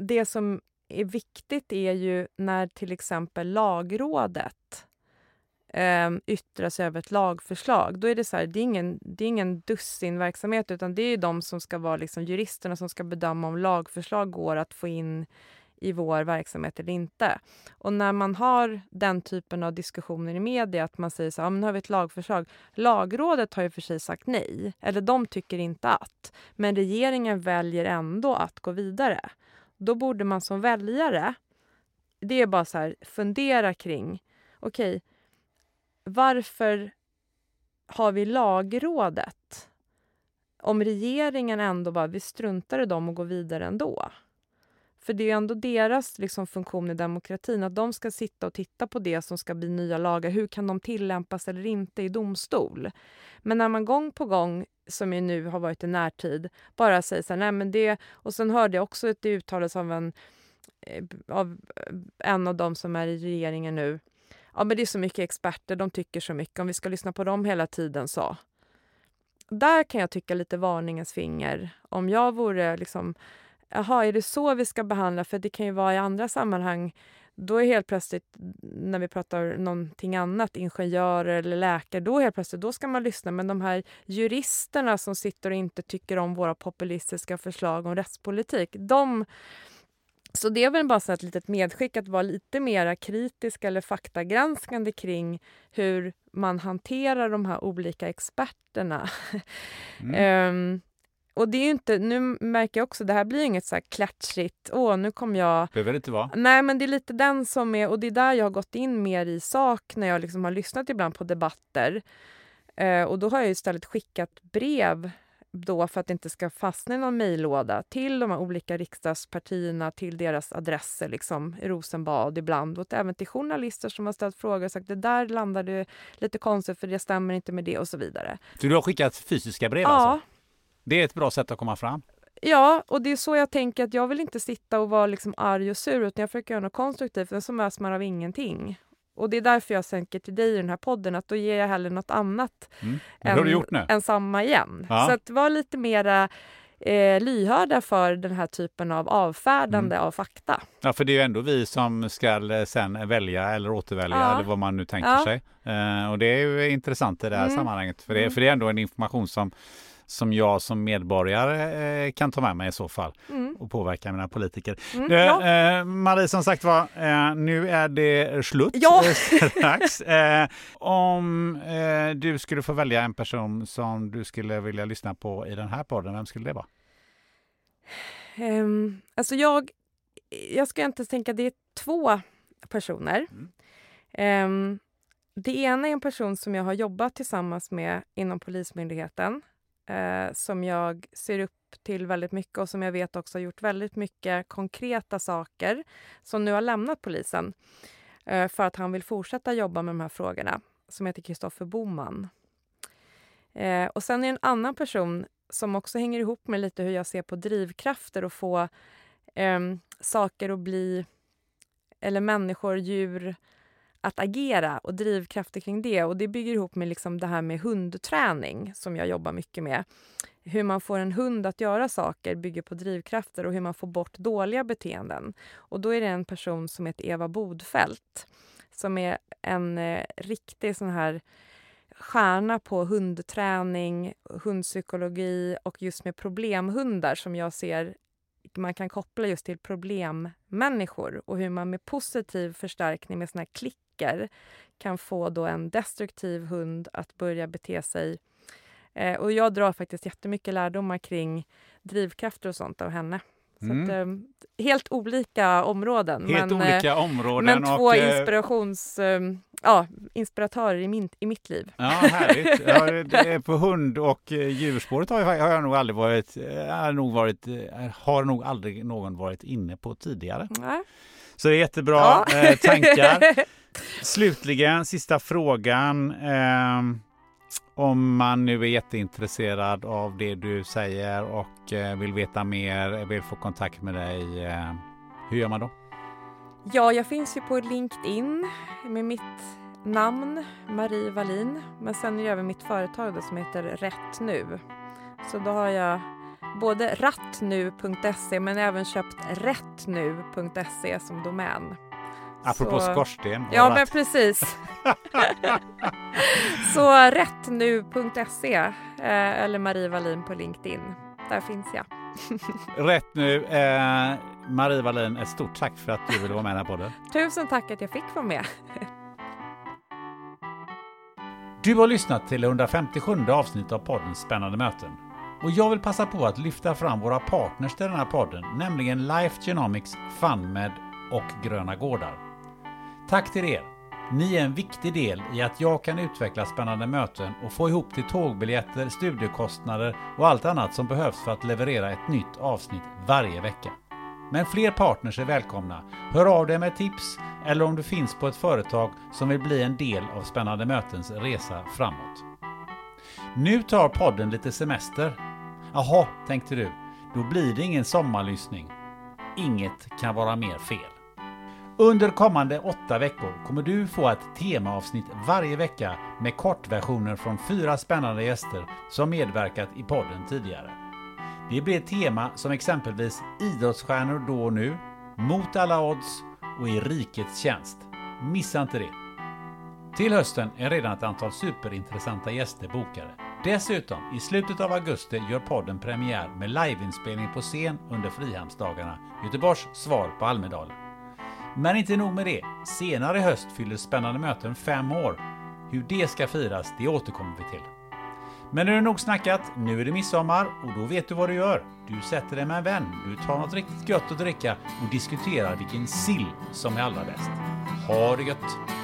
det som är viktigt är ju när till exempel Lagrådet eh, yttra sig över ett lagförslag. Då är det så här, det är ingen, det är ingen dussinverksamhet utan det är de som ska vara liksom juristerna som ska bedöma om lagförslag går att få in i vår verksamhet eller inte. Och när man har den typen av diskussioner i media, att man säger så här, nu har vi ett lagförslag. Lagrådet har ju för sig sagt nej, eller de tycker inte att. Men regeringen väljer ändå att gå vidare. Då borde man som väljare, det är bara så här, fundera kring, okej, okay, varför har vi lagrådet? Om regeringen ändå bara, vi struntar i dem och går vidare ändå. För det är ju ändå deras liksom, funktion i demokratin, att de ska sitta och titta på det som ska bli nya lagar. Hur kan de tillämpas eller inte i domstol? Men när man gång på gång, som ju nu har varit i närtid, bara säger så här, nej men det... Och sen hörde jag också ett uttalande av en, eh, av en av dem som är i regeringen nu. Ja, men det är så mycket experter, de tycker så mycket. Om vi ska lyssna på dem hela tiden så där kan jag tycka lite varningens finger. Om jag vore liksom, jaha, är det så vi ska behandla? För det kan ju vara i andra sammanhang. Då är helt plötsligt, när vi pratar någonting annat, ingenjörer eller läkare, då helt plötsligt, då ska man lyssna. Men de här juristerna som sitter och inte tycker om våra populistiska förslag om rättspolitik, de så det är väl bara så ett litet medskick att vara lite mer kritisk eller faktagranskande kring hur man hanterar de här olika experterna. Mm. um, och det är inte, nu märker jag också, det här blir inget så här klatschigt, åh nu kommer jag... Behöver det inte vara. Nej men det är lite den som är, och det är där jag har gått in mer i sak när jag liksom har lyssnat ibland på debatter. Uh, och då har jag istället skickat brev då för att det inte ska fastna i någon mejllåda till de här olika riksdagspartierna, till deras adresser liksom, i Rosenbad ibland och även till journalister som har ställt frågor och sagt det där landade lite konstigt för det stämmer inte med det och så vidare. Så du har skickat fysiska brev ja. alltså? Det är ett bra sätt att komma fram? Ja, och det är så jag tänker att jag vill inte sitta och vara liksom arg och sur utan jag försöker göra något konstruktivt, för så möts man av ingenting. Och det är därför jag sänker till dig i den här podden, att då ger jag hellre något annat mm. än, än, samma igen. Ja. Så att vara lite mera eh, lyhörda för den här typen av avfärdande mm. av fakta. Ja, för det är ju ändå vi som ska eh, sen välja eller återvälja ja. eller vad man nu tänker ja. sig. Eh, och det är ju intressant i det här mm. sammanhanget, för det, mm. för det är ändå en information som som jag som medborgare eh, kan ta med mig i så fall mm. och påverka mina politiker. Mm, eh, ja. eh, Marie, som sagt var, eh, nu är det slut ja. strax. Om du skulle få välja en person som du skulle vilja lyssna på i den här podden, vem skulle det vara? Um, alltså jag, jag ska inte tänka, det är två personer. Mm. Um, det ena är en person som jag har jobbat tillsammans med inom Polismyndigheten eh, som jag ser upp till väldigt mycket och som jag vet också har gjort väldigt mycket konkreta saker som nu har lämnat polisen eh, för att han vill fortsätta jobba med de här frågorna, som heter Kristoffer Boman. Eh, och sen är det en annan person som också hänger ihop med lite hur jag ser på drivkrafter och få eh, saker att bli, eller människor, djur, att agera och drivkrafter kring det. Och Det bygger ihop med liksom det här med hundträning som jag jobbar mycket med. Hur man får en hund att göra saker bygger på drivkrafter och hur man får bort dåliga beteenden. Och Då är det en person som heter Eva Bodfält som är en eh, riktig sån här stjärna på hundträning, hundpsykologi och just med problemhundar som jag ser man kan koppla just till problemmänniskor och hur man med positiv förstärkning med såna här klick klicker kan få då en destruktiv hund att börja bete sig. Eh, och jag drar faktiskt jättemycket lärdomar kring drivkrafter och sånt av henne. Mm. Att, eh, helt olika områden. Helt men, olika eh, områden. Men två och, eh, inspirations, eh, ja, inspiratörer i, min, i mitt liv. Ja, härligt. Ja, det på hund och eh, djurspåret har jag, har jag nog aldrig varit, har nog varit, har nog aldrig någon varit inne på tidigare. Nej. Så det är jättebra ja. tankar. Slutligen, sista frågan. Eh, om man nu är jätteintresserad av det du säger och eh, vill veta mer, vill få kontakt med dig, eh, hur gör man då? Ja, jag finns ju på LinkedIn med mitt namn, Marie Wallin. Men sen är det även mitt företag som heter Rätt Nu. Så då har jag både rattnu.se men även köpt rättnu.se som domän. Apropå så... skorsten. Ja, men precis. så rättnu.se eh, eller Marie Wallin på LinkedIn. Där finns jag. Rätt nu. Eh, Marie Wallin, ett stort tack för att du ville vara med här på det. Tusen tack att jag fick vara med. du har lyssnat till 157 avsnitt av podden Spännande möten. Och jag vill passa på att lyfta fram våra partners till den här podden, nämligen Life Genomics, FunMed och Gröna Gårdar. Tack till er! Ni är en viktig del i att jag kan utveckla spännande möten och få ihop till tågbiljetter, studiekostnader och allt annat som behövs för att leverera ett nytt avsnitt varje vecka. Men fler partners är välkomna. Hör av dig med tips eller om du finns på ett företag som vill bli en del av Spännande mötens resa framåt. Nu tar podden lite semester. Jaha, tänkte du, då blir det ingen sommarlyssning. Inget kan vara mer fel. Under kommande åtta veckor kommer du få ett temaavsnitt varje vecka med kortversioner från fyra spännande gäster som medverkat i podden tidigare. Det blir ett tema som exempelvis idrottsstjärnor då och nu, mot alla odds och i rikets tjänst. Missa inte det! Till hösten är redan ett antal superintressanta gäster bokade. Dessutom, i slutet av augusti gör podden premiär med liveinspelning på scen under Frihamnsdagarna, Göteborgs svar på Almedalen. Men inte nog med det. Senare i höst fyller Spännande möten fem år. Hur det ska firas, det återkommer vi till. Men nu är det nog snackat, nu är det midsommar och då vet du vad du gör. Du sätter dig med en vän, du tar något riktigt gött att dricka och diskuterar vilken sill som är allra bäst. Ha det gött!